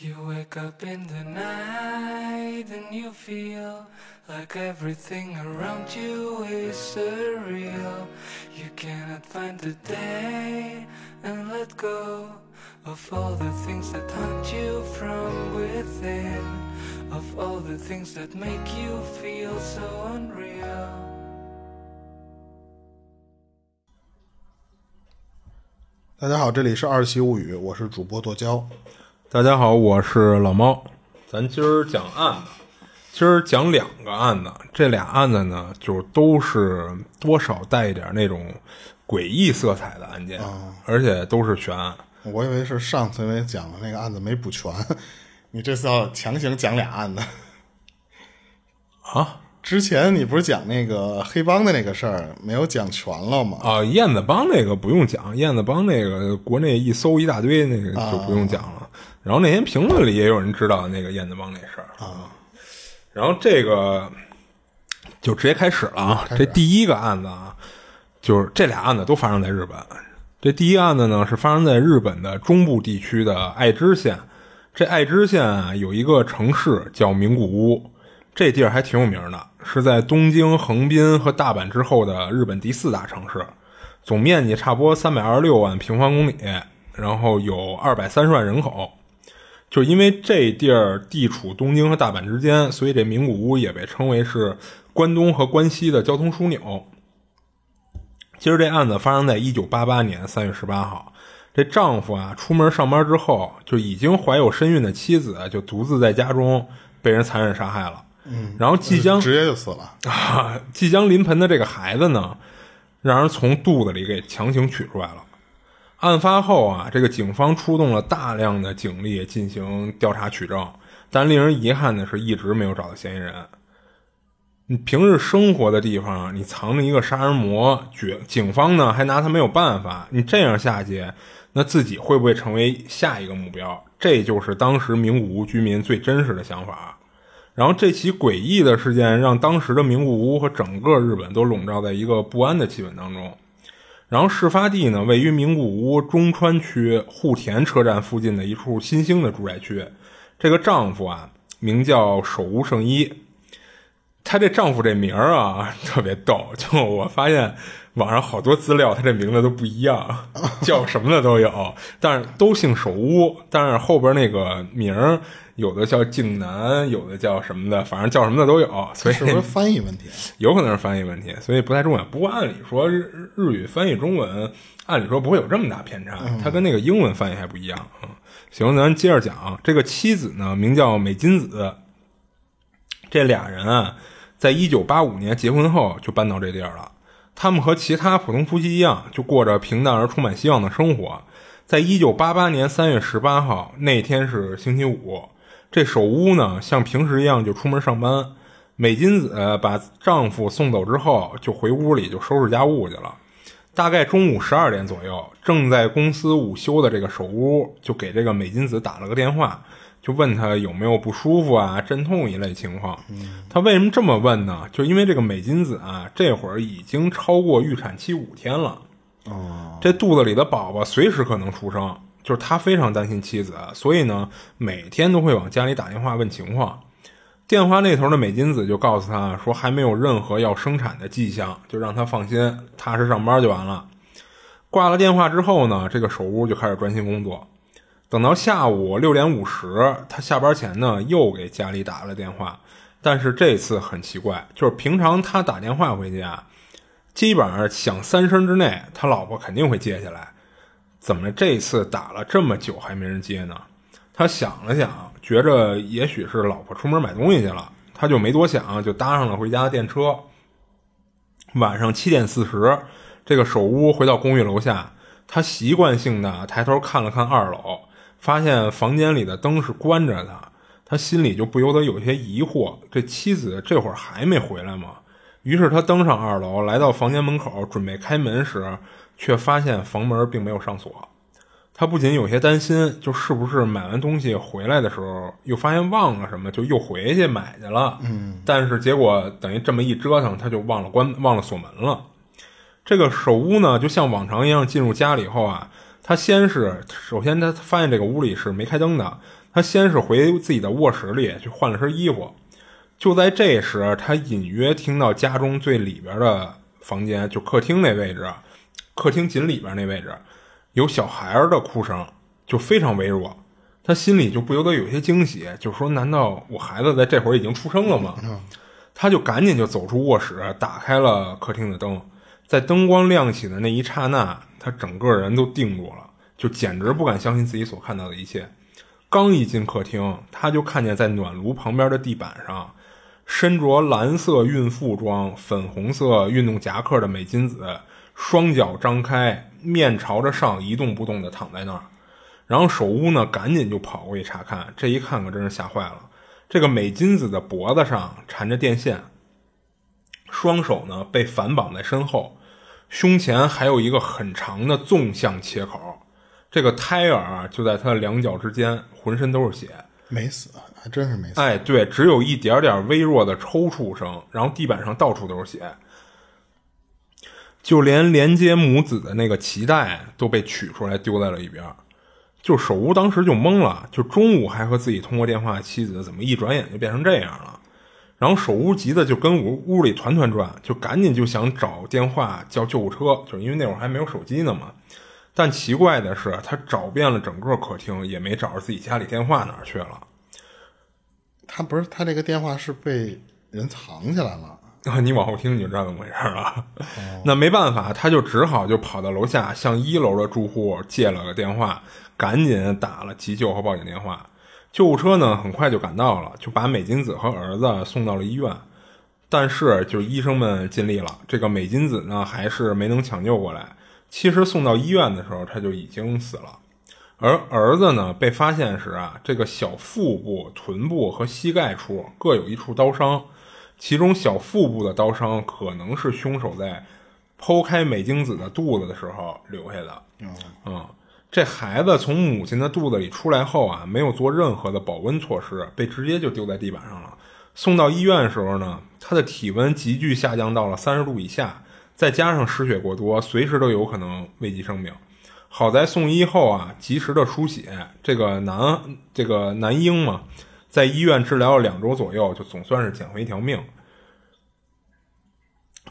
You wake up in the night and you feel like everything around you is surreal. You cannot find the day and let go of all the things that haunt you from within, of all the things that make you feel so unreal. 大家好，这里是二七物语，我是主播剁椒。 大家好，我是老猫。咱今儿讲案子，今儿讲两个案子。这俩案子呢，就都是多少带一点那种诡异色彩的案件，而且都是悬案。我以为是上次因为讲的那个案子没补全，你这次要强行讲俩案子啊？之前你不是讲那个黑帮的那个事儿没有讲全了吗？啊，燕子帮那个不用讲，燕子帮那个国内一搜一大堆，那个就不用讲了。然后那天评论里也有人知道那个燕子帮那事儿啊。然后这个就直接开始了啊！这第一个案子啊，就是这俩案子都发生在日本。这第一案子呢是发生在日本的中部地区的爱知县。这爱知县啊有一个城市叫名古屋，这地儿还挺有名的。是在东京、横滨和大阪之后的日本第四大城市，总面积差不多三百二十六万平方公里，然后有二百三十万人口。就因为这地儿地处东京和大阪之间，所以这名古屋也被称为是关东和关西的交通枢纽。今儿这案子发生在一九八八年三月十八号，这丈夫啊出门上班之后，就已经怀有身孕的妻子就独自在家中被人残忍杀害了。嗯，然后即将直接就死了啊！即将临盆的这个孩子呢，让人从肚子里给强行取出来了。案发后啊，这个警方出动了大量的警力进行调查取证，但令人遗憾的是，一直没有找到嫌疑人。你平日生活的地方，你藏着一个杀人魔，警警方呢还拿他没有办法。你这样下去，那自己会不会成为下一个目标？这就是当时名古屋居民最真实的想法。然后这起诡异的事件让当时的名古屋和整个日本都笼罩在一个不安的气氛当中。然后事发地呢，位于名古屋中川区户田车站附近的一处新兴的住宅区。这个丈夫啊，名叫手屋圣一。她这丈夫这名儿啊，特别逗。就我发现网上好多资料，他这名字都不一样，叫什么的都有，但是都姓手屋。但是后边那个名儿。有的叫靖南，有的叫什么的，反正叫什么的都有。所以是不是翻译问题？有可能是翻译问题，所以不太重要。不过按理说日日语翻译中文，按理说不会有这么大偏差。它跟那个英文翻译还不一样。嗯，行，咱接着讲。这个妻子呢，名叫美金子。这俩人啊，在一九八五年结婚后就搬到这地儿了。他们和其他普通夫妻一样，就过着平淡而充满希望的生活。在一九八八年三月十八号那天是星期五。这守屋呢，像平时一样就出门上班。美金子把丈夫送走之后，就回屋里就收拾家务去了。大概中午十二点左右，正在公司午休的这个守屋就给这个美金子打了个电话，就问他有没有不舒服啊、阵痛一类情况。他为什么这么问呢？就因为这个美金子啊，这会儿已经超过预产期五天了。哦，这肚子里的宝宝随时可能出生。就是他非常担心妻子，所以呢，每天都会往家里打电话问情况。电话那头的美金子就告诉他说，还没有任何要生产的迹象，就让他放心，踏实上班就完了。挂了电话之后呢，这个守屋就开始专心工作。等到下午六点五十，他下班前呢，又给家里打了电话，但是这次很奇怪，就是平常他打电话回去啊，基本上响三声之内，他老婆肯定会接下来。怎么这次打了这么久还没人接呢？他想了想，觉着也许是老婆出门买东西去了，他就没多想，就搭上了回家的电车。晚上七点四十，这个守屋回到公寓楼下，他习惯性的抬头看了看二楼，发现房间里的灯是关着的，他心里就不由得有些疑惑：这妻子这会儿还没回来吗？于是他登上二楼，来到房间门口，准备开门时。却发现房门并没有上锁，他不仅有些担心，就是不是买完东西回来的时候又发现忘了什么，就又回去买去了。嗯，但是结果等于这么一折腾，他就忘了关，忘了锁门了。这个守屋呢，就像往常一样进入家里后啊，他先是首先他发现这个屋里是没开灯的，他先是回自己的卧室里去换了身衣服。就在这时，他隐约听到家中最里边的房间，就客厅那位置，客厅紧里边那位置有小孩儿的哭声，就非常微弱。他心里就不由得有些惊喜，就说：“难道我孩子在这会儿已经出生了吗？”他就赶紧就走出卧室，打开了客厅的灯。在灯光亮起的那一刹那，他整个人都定住了，就简直不敢相信自己所看到的一切。刚一进客厅，他就看见在暖炉旁边的地板上。身着蓝色孕妇装、粉红色运动夹克的美金子，双脚张开，面朝着上，一动不动地躺在那儿。然后守屋呢，赶紧就跑过去查看。这一看可真是吓坏了。这个美金子的脖子上缠着电线，双手呢被反绑在身后，胸前还有一个很长的纵向切口。这个胎儿就在他的两脚之间，浑身都是血，没死。还真是没死。哎，对，只有一点点微弱的抽搐声，然后地板上到处都是血，就连连接母子的那个脐带都被取出来丢在了一边。就守屋当时就懵了，就中午还和自己通过电话妻子，怎么一转眼就变成这样了？然后守屋急的就跟屋屋里团团转，就赶紧就想找电话叫救护车，就因为那会儿还没有手机呢嘛。但奇怪的是，他找遍了整个客厅，也没找着自己家里电话哪儿去了。他不是他这个电话是被人藏起来了！你往后听你就知道怎么回事了。那没办法，他就只好就跑到楼下向一楼的住户借了个电话，赶紧打了急救和报警电话。救护车呢很快就赶到了，就把美金子和儿子送到了医院。但是就医生们尽力了，这个美金子呢还是没能抢救过来。其实送到医院的时候他就已经死了。而儿子呢，被发现时啊，这个小腹部、臀部和膝盖处各有一处刀伤，其中小腹部的刀伤可能是凶手在剖开美京子的肚子的时候留下的。嗯，这孩子从母亲的肚子里出来后啊，没有做任何的保温措施，被直接就丢在地板上了。送到医院的时候呢，他的体温急剧下降到了三十度以下，再加上失血过多，随时都有可能危及生命。好在送医后啊，及时的输血，这个男这个男婴嘛，在医院治疗了两周左右，就总算是捡回一条命。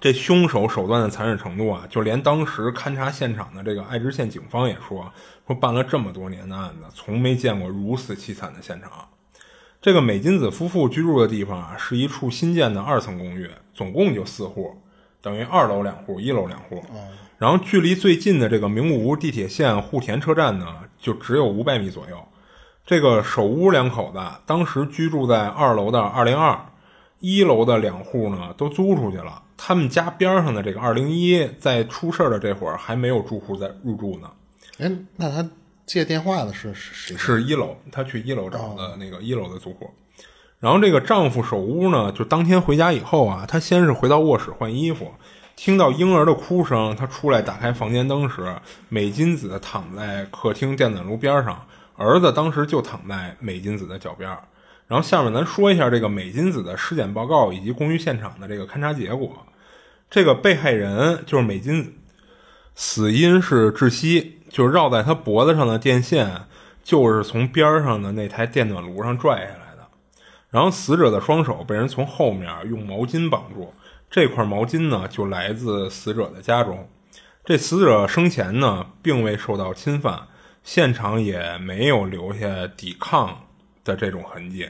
这凶手手段的残忍程度啊，就连当时勘察现场的这个爱知县警方也说，说办了这么多年的案子，从没见过如此凄惨的现场。这个美金子夫妇居住的地方啊，是一处新建的二层公寓，总共就四户，等于二楼两户，一楼两户。然后，距离最近的这个名古屋地铁线户田车站呢，就只有五百米左右。这个首屋两口子当时居住在二楼的二零二，一楼的两户呢都租出去了。他们家边上的这个二零一，在出事的这会儿还没有住户在入住呢。哎，那他借电话的是谁？是一楼，他去一楼找的那个一楼的租户。然后这个丈夫首屋呢，就当天回家以后啊，他先是回到卧室换衣服。听到婴儿的哭声，他出来打开房间灯时，美金子躺在客厅电暖炉边上，儿子当时就躺在美金子的脚边。然后下面咱说一下这个美金子的尸检报告以及公寓现场的这个勘查结果。这个被害人就是美金子，死因是窒息，就是绕在他脖子上的电线就是从边上的那台电暖炉上拽下来的。然后死者的双手被人从后面用毛巾绑住。这块毛巾呢，就来自死者的家中。这死者生前呢，并未受到侵犯，现场也没有留下抵抗的这种痕迹。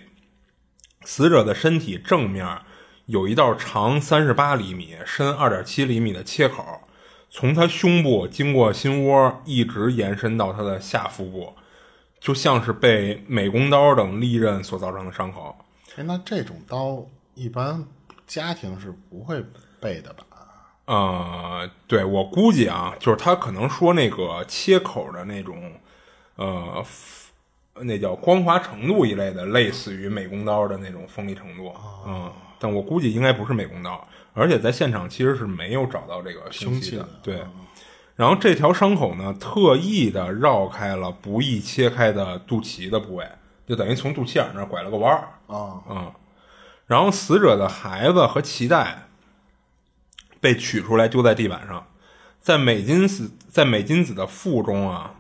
死者的身体正面有一道长三十八厘米、深二点七厘米的切口，从他胸部经过心窝，一直延伸到他的下腹部，就像是被美工刀等利刃所造成的伤口。哎，那这种刀一般？家庭是不会背的吧？呃，对我估计啊，就是他可能说那个切口的那种，呃，那叫光滑程度一类的，类似于美工刀的那种锋利程度。嗯，但我估计应该不是美工刀，而且在现场其实是没有找到这个凶器的。对，然后这条伤口呢，特意的绕开了不易切开的肚脐的部位，就等于从肚脐眼那拐了个弯儿。啊，嗯。然后死者的孩子和脐带被取出来丢在地板上，在美金子在美金子的腹中啊，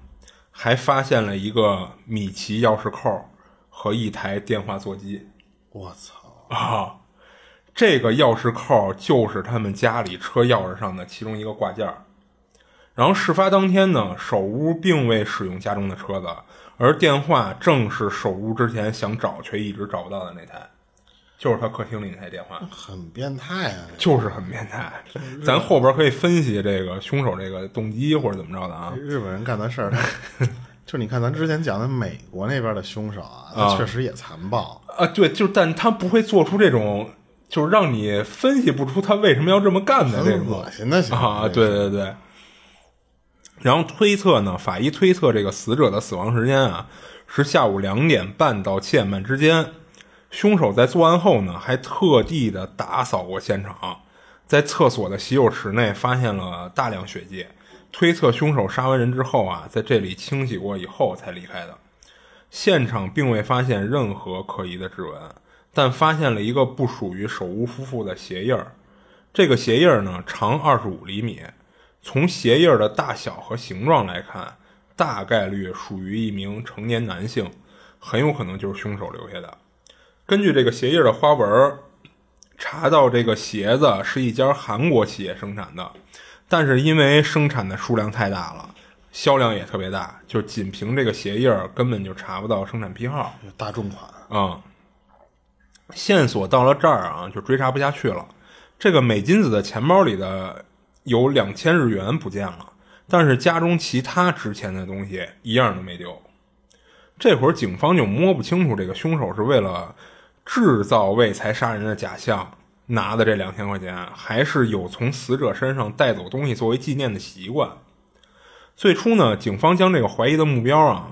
还发现了一个米奇钥匙扣和一台电话座机我操！啊。这个钥匙扣就是他们家里车钥匙上的其中一个挂件儿。然后事发当天呢，首屋并未使用家中的车子，而电话正是首屋之前想找却一直找不到的那台，就是他客厅里那台电话，很变态啊！就是很变态。咱后边可以分析这个凶手这个动机或者怎么着的啊。日本人干的事儿，他 就你看咱之前讲的美国那边的凶手啊，他确实也残暴。啊，对，就但他不会做出这种，就是让你分析不出他为什么要这么干的这种恶心的行为啊，对对对。然后推测呢，法医推测这个死者的死亡时间啊是下午两点半到七点半之间。凶手在作案后呢，还特地的打扫过现场，在厕所的洗手池内发现了大量血迹，推测凶手杀完人之后啊，在这里清洗过以后才离开的。现场并未发现任何可疑的指纹，但发现了一个不属于首屋夫妇的鞋印儿。这个鞋印儿呢，长二十五厘米，从鞋印儿的大小和形状来看，大概率属于一名成年男性，很有可能就是凶手留下的。根据这个鞋印儿的花纹儿，查到这个鞋子是一家韩国企业生产的，但是因为生产的数量太大了，销量也特别大，就仅凭这个鞋印儿根本就查不到生产批号。大众款，啊、线索到了这儿啊，就追查不下去了。这个美金子的钱包里的有两千日元不见了，但是家中其他值钱的东西一样都没丢。这会儿警方就摸不清楚这个凶手是为了制造为财杀人的假象拿的这两千块钱，还是有从死者身上带走东西作为纪念的习惯。最初呢，警方将这个怀疑的目标啊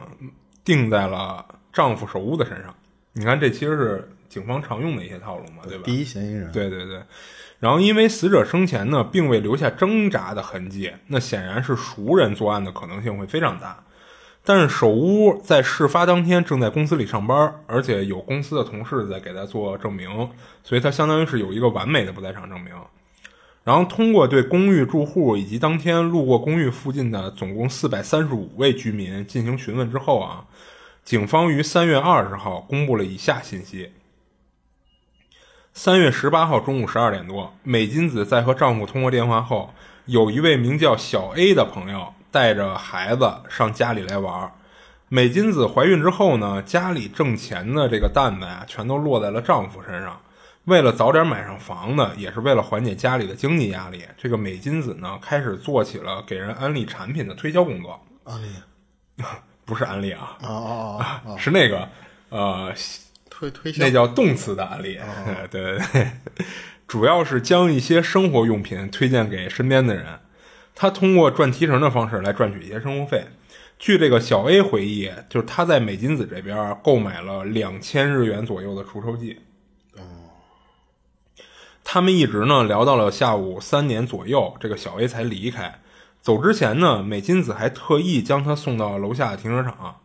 定在了丈夫首屋的身上。你看，这其实是警方常用的一些套路嘛，对吧？第一嫌疑人。对对对。然后，因为死者生前呢并未留下挣扎的痕迹，那显然是熟人作案的可能性会非常大。但是首屋在事发当天正在公司里上班，而且有公司的同事在给他做证明，所以他相当于是有一个完美的不在场证明。然后通过对公寓住户以及当天路过公寓附近的总共四百三十五位居民进行询问之后啊，警方于三月二十号公布了以下信息：三月十八号中午十二点多，美金子在和丈夫通过电话后，有一位名叫小 A 的朋友带着孩子上家里来玩儿。美金子怀孕之后呢，家里挣钱的这个担子呀，全都落在了丈夫身上。为了早点买上房子，也是为了缓解家里的经济压力，这个美金子呢，开始做起了给人安利产品的推销工作。安利 不是安利啊，啊啊啊啊！是那个呃，推推销那叫动词的案例，对对对，主要是将一些生活用品推荐给身边的人，他通过赚提成的方式来赚取一些生活费。据这个小 A 回忆，就是他在美金子这边购买了两千日元左右的除臭剂。哦他们一直呢聊到了下午三点左右，这个小 A 才离开。走之前呢，美金子还特意将他送到楼下的停车场。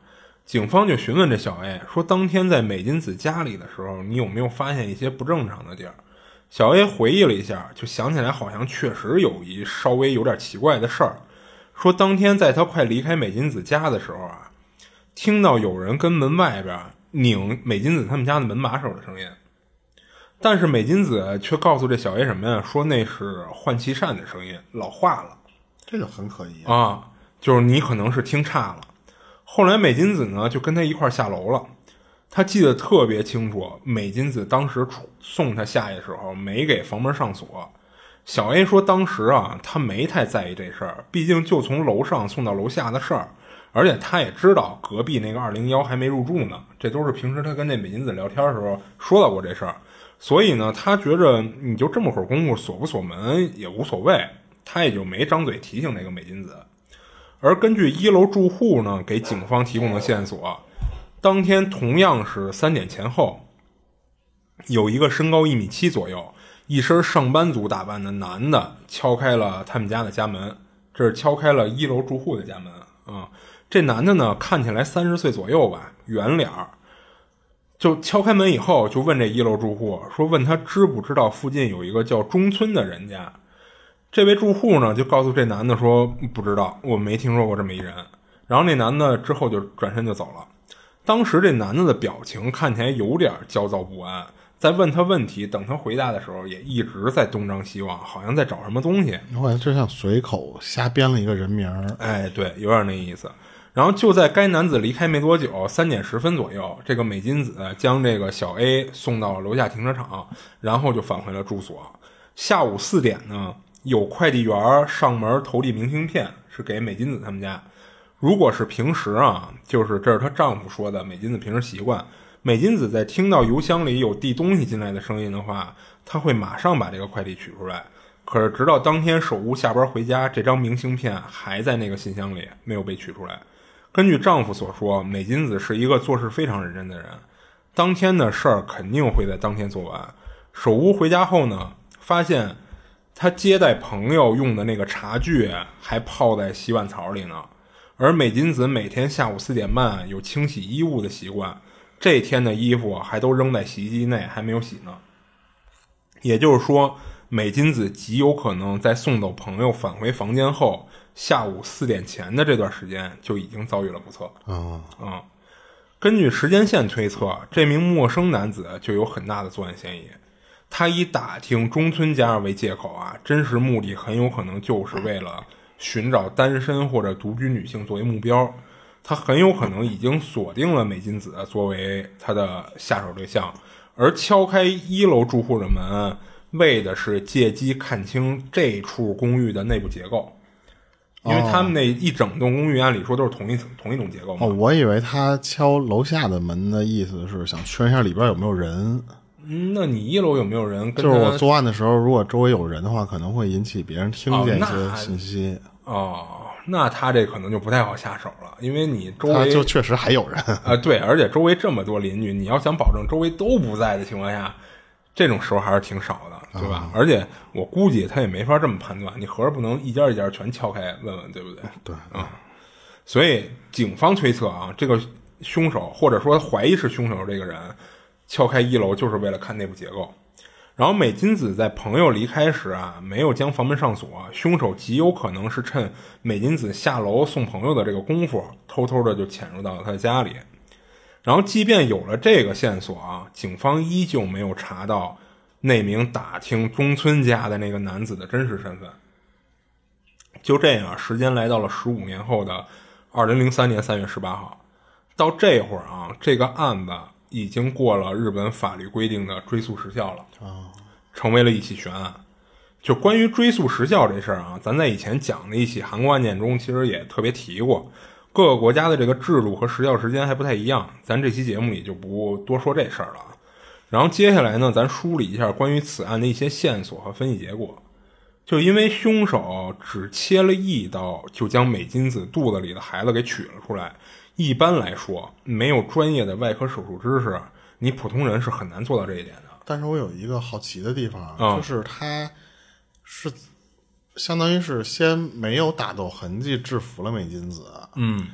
警方就询问这小 A 说：“当天在美金子家里的时候，你有没有发现一些不正常的地儿？”小 A 回忆了一下，就想起来好像确实有一稍微有点奇怪的事儿。说当天在他快离开美金子家的时候啊，听到有人跟门外边拧美金子他们家的门把手的声音。但是美金子却告诉这小 A 什么呀？说那是换气扇的声音，老化了。这就很可疑啊！啊，就是你可能是听差了。后来美金子呢就跟他一块儿下楼了，他记得特别清楚，美金子当时出送他下去的时候没给房门上锁。小 A 说当时啊他没太在意这事儿，毕竟就从楼上送到楼下的事儿，而且他也知道隔壁那个二零幺还没入住呢，这都是平时他跟那美金子聊天的时候说到过这事儿。所以呢，他觉着你就这么会儿功夫锁不锁门也无所谓，他也就没张嘴提醒那个美金子。而根据一楼住户呢给警方提供的线索，当天同样是三点前后，有一个身高一米七左右、一身上班族打扮的男的敲开了他们家的家门，这是敲开了一楼住户的家门啊。这男的呢看起来三十岁左右吧，圆脸儿。就敲开门以后，就问这一楼住户说：“问他知不知道附近有一个叫中村的人家？”这位住户呢就告诉这男的说：“不知道，我没听说过这么一人。”然后那男的之后就转身就走了。当时这男的的表情看起来有点焦躁不安，在问他问题，等他回答的时候，也一直在东张西望，好像在找什么东西。我感觉就像随口瞎编了一个人名儿。哎，对，有点那意思。然后就在该男子离开没多久，三点十分左右，这个美金子将这个小 A 送到了楼下停车场，然后就返回了住所。下午四点呢，有快递员上门投递明信片，是给美金子他们家。如果是平时啊，就是这是她丈夫说的，美金子平时习惯。美金子在听到邮箱里有递东西进来的声音的话，她会马上把这个快递取出来。可是直到当天守屋下班回家，这张明信片还在那个信箱里，没有被取出来。根据丈夫所说，美金子是一个做事非常认真的人，当天的事儿肯定会在当天做完。守屋回家后呢，发现他接待朋友用的那个茶具还泡在洗碗槽里呢。而美金子每天下午四点半有清洗衣物的习惯，这天的衣服还都扔在洗衣机内，还没有洗呢。也就是说，美金子极有可能在送走朋友返回房间后。下午四点前的这段时间就已经遭遇了不测啊啊！根据时间线推测，这名陌生男子就有很大的作案嫌疑。他以打听中村家为借口啊，真实目的很有可能就是为了寻找单身或者独居女性作为目标。他很有可能已经锁定了美金子作为他的下手对象，而敲开一楼住户的门，为的是借机看清这处公寓的内部结构。因为他们那一整栋公寓，按理说都是同一层、同一种结构嘛。哦，我以为他敲楼下的门的意思是想确认一下里边有没有人。嗯，那你一楼有没有人？就是我作案的时候，如果周围有人的话，可能会引起别人听见一些信息。哦，那他这可能就不太好下手了，因为你周围就确实还有人啊。对，而且周围这么多邻居，你要想保证周围都不在的情况下，这种时候还是挺少的。对吧？而且我估计他也没法这么判断，你合着不能一家一家全敲开问问，对不对？对啊，所以警方推测啊，这个凶手或者说怀疑是凶手这个人敲开一楼就是为了看内部结构。然后美金子在朋友离开时啊，没有将房门上锁，凶手极有可能是趁美金子下楼送朋友的这个功夫，偷偷的就潜入到了他的家里。然后，即便有了这个线索啊，警方依旧没有查到。那名打听中村家的那个男子的真实身份，就这样，时间来到了十五年后的二零零三年三月十八号，到这会儿啊，这个案子已经过了日本法律规定的追诉时效了啊，成为了一起悬案。就关于追诉时效这事儿啊，咱在以前讲的一起韩国案件中，其实也特别提过，各个国家的这个制度和时效时间还不太一样，咱这期节目里就不多说这事儿了。然后接下来呢，咱梳理一下关于此案的一些线索和分析结果。就因为凶手只切了一刀，就将美金子肚子里的孩子给取了出来。一般来说，没有专业的外科手术知识，你普通人是很难做到这一点的。但是我有一个好奇的地方，就是他是相当于是先没有打斗痕迹制服了美金子，嗯，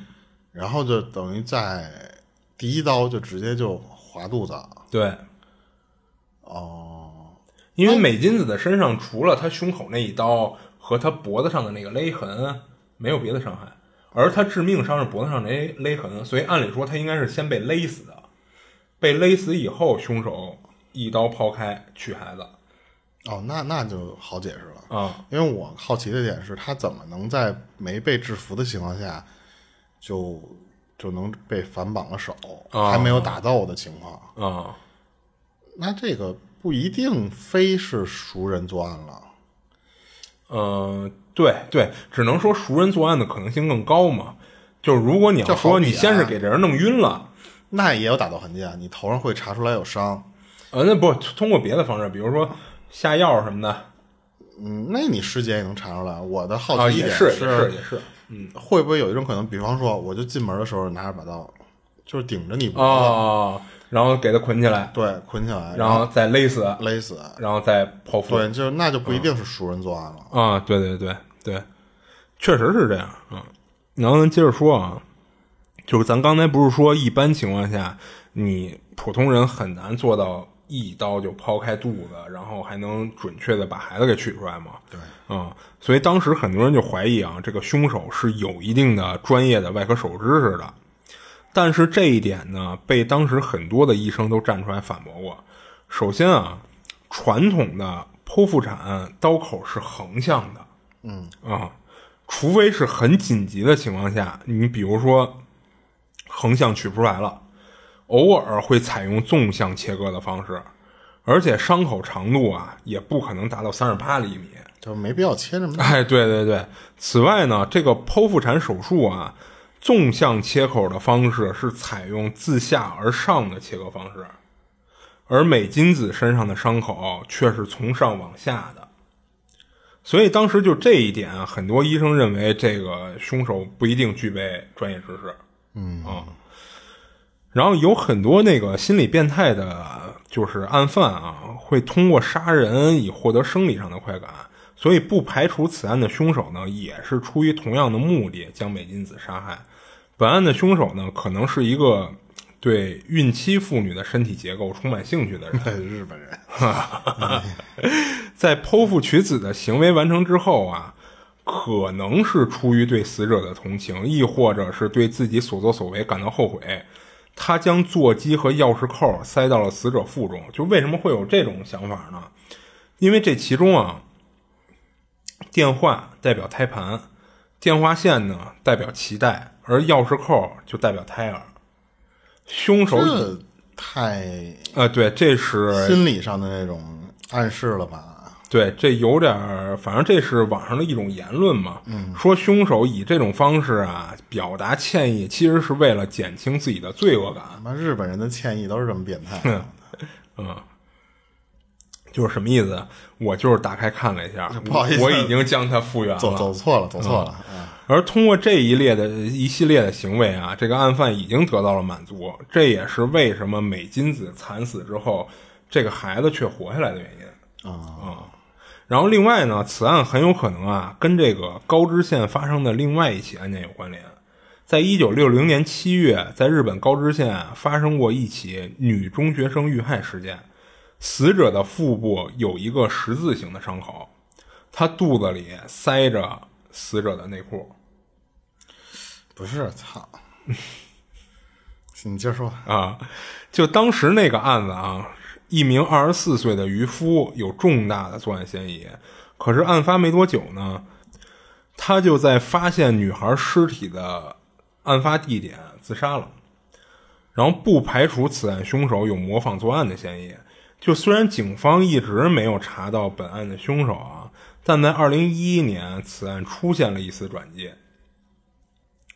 然后就等于在第一刀就直接就划肚子，对。哦，因为美金子的身上除了他胸口那一刀和他脖子上的那个勒痕，没有别的伤害，而他致命伤是脖子上勒勒痕，所以按理说他应该是先被勒死的，被勒死以后，凶手一刀抛开取孩子。哦，那那就好解释了啊，因为我好奇的点是他怎么能在没被制服的情况下，就就能被反绑了手，还没有打斗的情况啊。那这个不一定非是熟人作案了，嗯，对对，只能说熟人作案的可能性更高嘛。就是如果你要说你先是给这人弄晕了，那也有打斗痕迹啊，你头上会查出来有伤。呃，那不通过别的方式，比如说下药什么的，嗯，那你尸检也能查出来。我的好奇点是也是也是，嗯，会不会有一种可能？比方说，我就进门的时候拿着把刀，就是顶着你脖子。然后给他捆起来，对，捆起来，然后再勒死，勒死，然后再剖腹。对，就那就不一定是熟人作案了啊！对对对对，确实是这样啊。然后咱接着说啊，就是咱刚才不是说，一般情况下，你普通人很难做到一刀就剖开肚子，然后还能准确的把孩子给取出来嘛？对，嗯、所以当时很多人就怀疑啊，这个凶手是有一定的专业的外科手术知识的。但是这一点呢，被当时很多的医生都站出来反驳过。首先啊，传统的剖腹产刀口是横向的，嗯啊，除非是很紧急的情况下，你比如说横向取不出来了，偶尔会采用纵向切割的方式，而且伤口长度啊也不可能达到三十八厘米。就没必要切这么大。哎，对对对。此外呢，这个剖腹产手术啊，纵向切口的方式是采用自下而上的切割方式，而美金子身上的伤口却是从上往下的。所以当时就这一点啊，很多医生认为这个凶手不一定具备专业知识。嗯啊，然后有很多那个心理变态的，就是案犯啊，会通过杀人以获得生理上的快感，所以不排除此案的凶手呢，也是出于同样的目的将美金子杀害。本案的凶手呢，可能是一个对孕期妇女的身体结构充满兴趣的人。日本人，在剖腹取子的行为完成之后啊，可能是出于对死者的同情，亦或者是对自己所作所为感到后悔，他将座机和钥匙扣塞到了死者腹中。就为什么会有这种想法呢？因为这其中啊，电话代表胎盘，电话线呢代表脐带，而钥匙扣就代表胎儿。凶手太呃，对，这是心理上的那种暗示了吧？对，这有点儿，反正这是网上的一种言论嘛。嗯，说凶手以这种方式啊表达歉意，其实是为了减轻自己的罪恶感。他妈日本人的歉意都是这么变态。嗯，就是什么意思？我就是打开看了一下，不好意思我已经将它复原了。走走错了，走错了啊！而通过这一列的一系列的行为啊，这个案犯已经得到了满足，这也是为什么美金子惨死之后，这个孩子却活下来的原因啊然后另外呢，此案很有可能啊跟这个高知县发生的另外一起案件有关联。在一九六零年七月，在日本高知县啊发生过一起女中学生遇害事件，死者的腹部有一个十字形的伤口，她肚子里塞着死者的内裤。不是，操！你接着说。啊，就当时那个案子啊，一名二十四岁的渔夫有重大的作案嫌疑。可是案发没多久呢，他就在发现女孩尸体的案发地点自杀了。然后不排除此案凶手有模仿作案的嫌疑。就虽然警方一直没有查到本案的凶手啊，但在二零一一年，此案出现了一丝转机。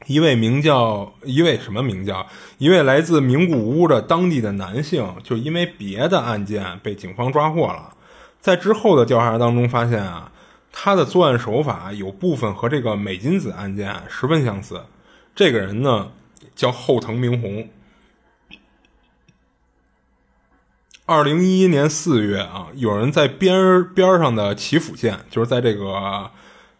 一位名叫一位什么名叫一位来自名古屋的当地的男性，就因为别的案件被警方抓获了。在之后的调查当中发现啊，他的作案手法有部分和这个美金子案件十分相似。这个人呢叫后藤明宏。二零一一年四月啊，有人在边边上的岐阜县，就是在这个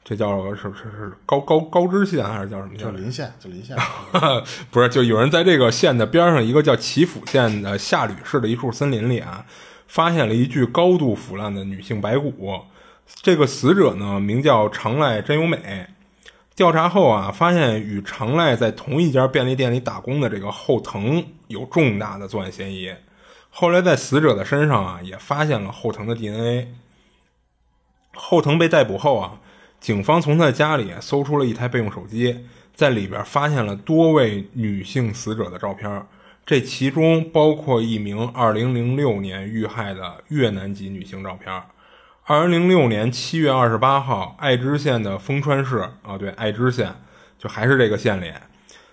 这叫是是是高高高知县还是叫什么县？就临县，就临县。不是，就有人在这个县的边上一个叫岐阜县的下吕市的一处森林里啊，发现了一具高度腐烂的女性白骨。这个死者呢，名叫长濑真由美。调查后啊，发现与长濑在同一家便利店里打工的这个后藤有重大的作案嫌疑。后来在死者的身上啊，也发现了后藤的 DNA。后藤被逮捕后啊，警方从他家里搜出了一台备用手机，在里边发现了多位女性死者的照片，这其中包括一名2006年遇害的越南籍女性照片。2006年7月28号，爱知县的丰川市啊，对，爱知县就还是这个县里，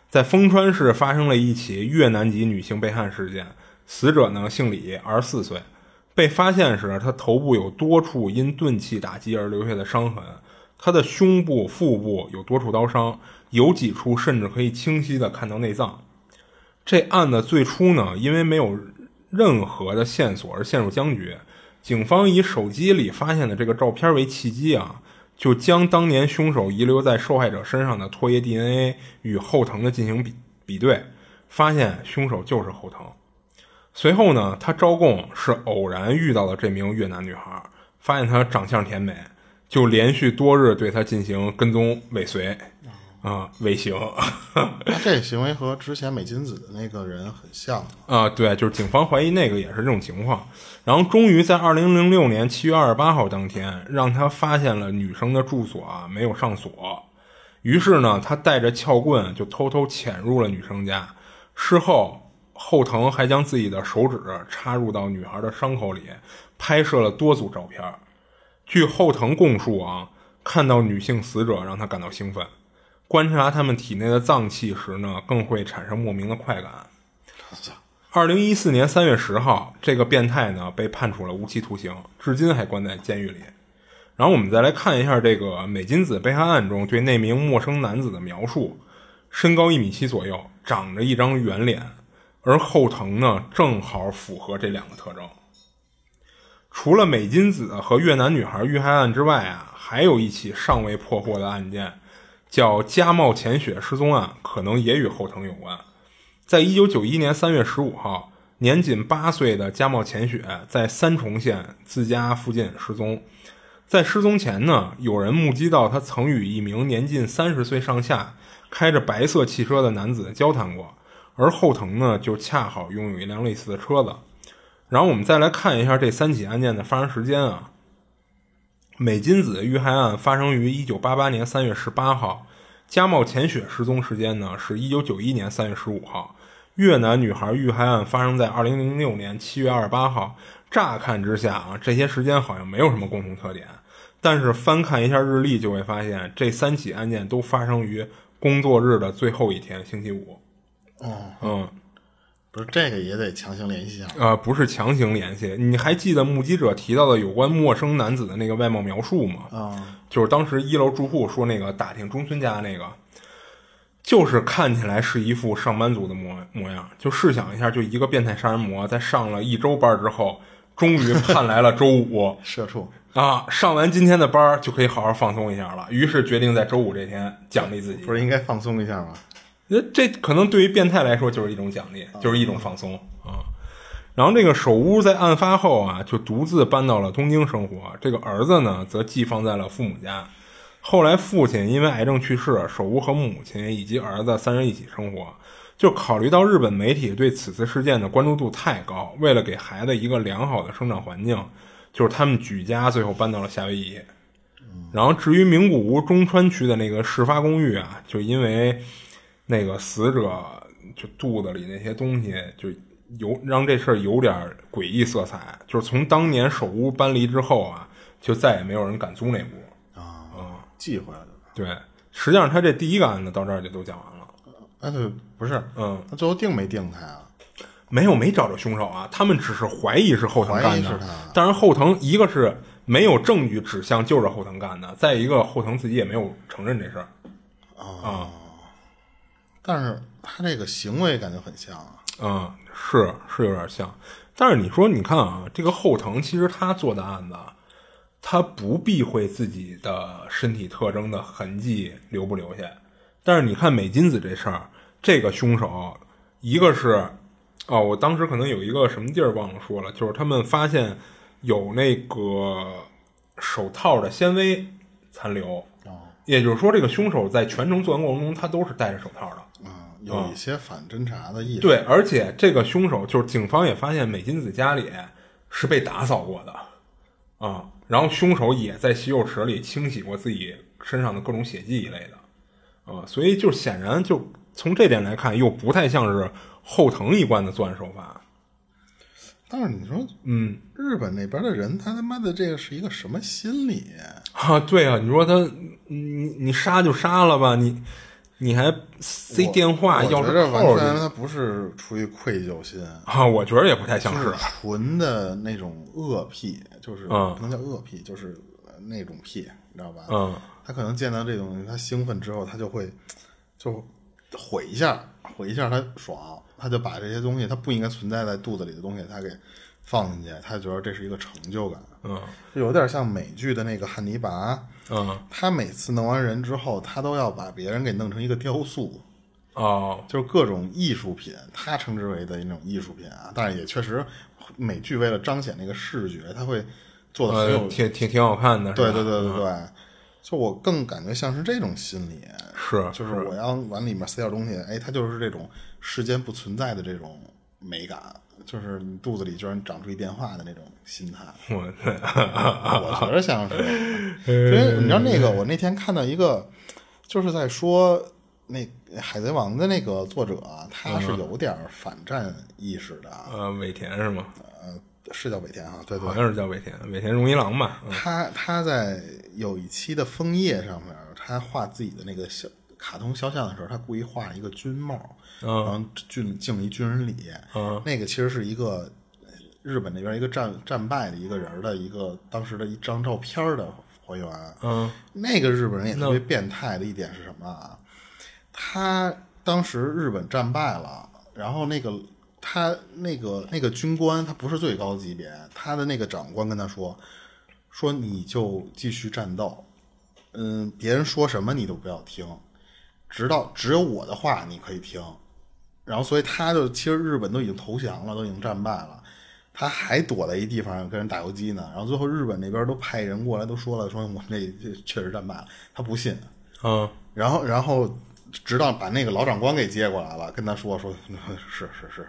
在丰川市发生了一起越南籍女性被害事件。死者呢姓李，二十四岁。被发现时，他头部有多处因钝器打击而留下的伤痕，他的胸部、腹部有多处刀伤，有几处甚至可以清晰的看到内脏。这案子最初呢，因为没有任何的线索而陷入僵局。警方以手机里发现的这个照片为契机啊，就将当年凶手遗留在受害者身上的唾液 DNA 与后藤的进行比比对，发现凶手就是后藤。随后呢，他招供是偶然遇到了这名越南女孩，发现她长相甜美，就连续多日对他进行跟踪尾随，啊，尾行。那这行为和之前美金子的那个人很像 啊，对，就是警方怀疑那个也是这种情况。然后终于在二零零六年七月二十八号当天，让他发现了女生的住所啊没有上锁，于是呢，他带着撬棍就偷偷潜入了女生家。事后。后藤还将自己的手指插入到女孩的伤口里，拍摄了多组照片。据后藤供述啊，看到女性死者让他感到兴奋，观察他们体内的脏器时呢，更会产生莫名的快感。二零一四年三月十号，这个变态呢被判处了无期徒刑，至今还关在监狱里。然后我们再来看一下这个美金子被害案中对那名陌生男子的描述：身高一米七左右，长着一张圆脸。而后藤呢，正好符合这两个特征。除了美金子和越南女孩遇害案之外啊，还有一起尚未破获的案件，叫加茂浅雪失踪案，可能也与后藤有关。在一九九一年三月十五号，年仅八岁的加茂浅雪在三重县自家附近失踪。在失踪前呢，有人目击到他曾与一名年近三十岁上下、开着白色汽车的男子交谈过。而后藤呢，就恰好拥有一辆类似的车子。然后我们再来看一下这三起案件的发生时间啊。美金子遇害案发生于一九八八年三月十八号，加茂浅雪失踪时间呢是一九九一年三月十五号。越南女孩遇害案发生在二零零六年七月二十八号。乍看之下啊，这些时间好像没有什么共同特点，但是翻看一下日历就会发现，这三起案件都发生于工作日的最后一天，星期五。哦，嗯，不是这个也得强行联系啊？呃，不是强行联系。你还记得目击者提到的有关陌生男子的那个外貌描述吗？啊，就是当时一楼住户说那个打听中村家那个，就是看起来是一副上班族的模模样。就试想一下，就一个变态杀人魔在上了一周班之后，终于盼来了周五，社畜啊，上完今天的班就可以好好放松一下了。于是决定在周五这天奖励自己。不是应该放松一下吗？那这可能对于变态来说就是一种奖励，就是一种放松啊。然后这个首屋在案发后啊，就独自搬到了东京生活。这个儿子呢，则寄放在了父母家。后来父亲因为癌症去世，首屋和母亲以及儿子三人一起生活。就考虑到日本媒体对此次事件的关注度太高，为了给孩子一个良好的生长环境，就是他们举家最后搬到了夏威夷。然后至于名古屋中川区的那个事发公寓啊，就因为。那个死者就肚子里那些东西，就有让这事儿有点诡异色彩。就是从当年首屋搬离之后啊，就再也没有人敢租那屋啊嗯，寄回来的。对，实际上他这第一个案子到这儿就都讲完了。哎，对，不是，嗯，他最后定没定他啊？没有，没找着凶手啊。他们只是怀疑是后藤干的，是但是后藤一个是没有证据指向就是后藤干的，再一个后藤自己也没有承认这事儿啊。但是他这个行为感觉很像啊，嗯，是是有点像，但是你说你看啊，这个后藤其实他做的案子，他不避讳自己的身体特征的痕迹留不留下，但是你看美金子这事儿，这个凶手一个是，哦，我当时可能有一个什么地儿忘了说了，就是他们发现有那个手套的纤维残留，也就是说这个凶手在全程作案过程中他都是戴着手套的。有一些反侦查的意思。对，而且这个凶手就是警方也发现美金子家里是被打扫过的啊，然后凶手也在洗手池里清洗过自己身上的各种血迹一类的啊，所以就显然就从这点来看，又不太像是后藤一贯的作案手法。但是你说，嗯，日本那边的人，他他妈的这个是一个什么心理啊？对啊，你说他，你你杀就杀了吧，你。你还塞电话？要是完全他不是出于愧疚心啊，我觉得也不太像是纯的那种恶癖，就是不能叫恶癖，就是那种癖，你知道吧？嗯，他可能见到这种东西，他兴奋之后，他就会就毁一下，毁一下他爽，他就把这些东西，他不应该存在在肚子里的东西，他给放进去，他觉得这是一个成就感。嗯，有点像美剧的那个汉尼拔。嗯，他每次弄完人之后，他都要把别人给弄成一个雕塑，哦，就是各种艺术品，他称之为的那种艺术品啊。但是也确实，美剧为了彰显那个视觉，他会做的很有呃，挺挺挺好看的，对对对对对，就我更感觉像是这种心理，是就是我要往里面塞点东西，哎，它就是这种世间不存在的这种美感，就是你肚子里居然长出一电话的那种心态。我我 觉得像是，因为你知道那个，我那天看到一个，就是在说那《海贼王》的那个作者啊，他是有点反战意识的啊，呃尾田是吗？呃，是叫尾田啊，对对好，像是叫尾田，尾田荣一郎吧？嗯他他在有一期的枫叶上面，他画自己的那个小卡通肖像的时候，他故意画了一个军帽，然后敬敬一军人礼。嗯那个其实是一个日本那边一个战战败的一个人的一个当时的一张照片的还原。嗯那个日本人也特别变态的一点是什么啊？他当时日本战败了，然后那个他那个那个军官他不是最高级别，他的那个长官跟他说说你就继续战斗，嗯，别人说什么你都不要听，直到只有我的话你可以听。然后所以他就其实日本都已经投降了，都已经战败了。他还躲在一地方跟人打游击呢，然后最后日本那边都派人过来，都说了，说我们这这确实战败了，他不信，嗯然后然后直到把那个老长官给接过来了，跟他说说是是是，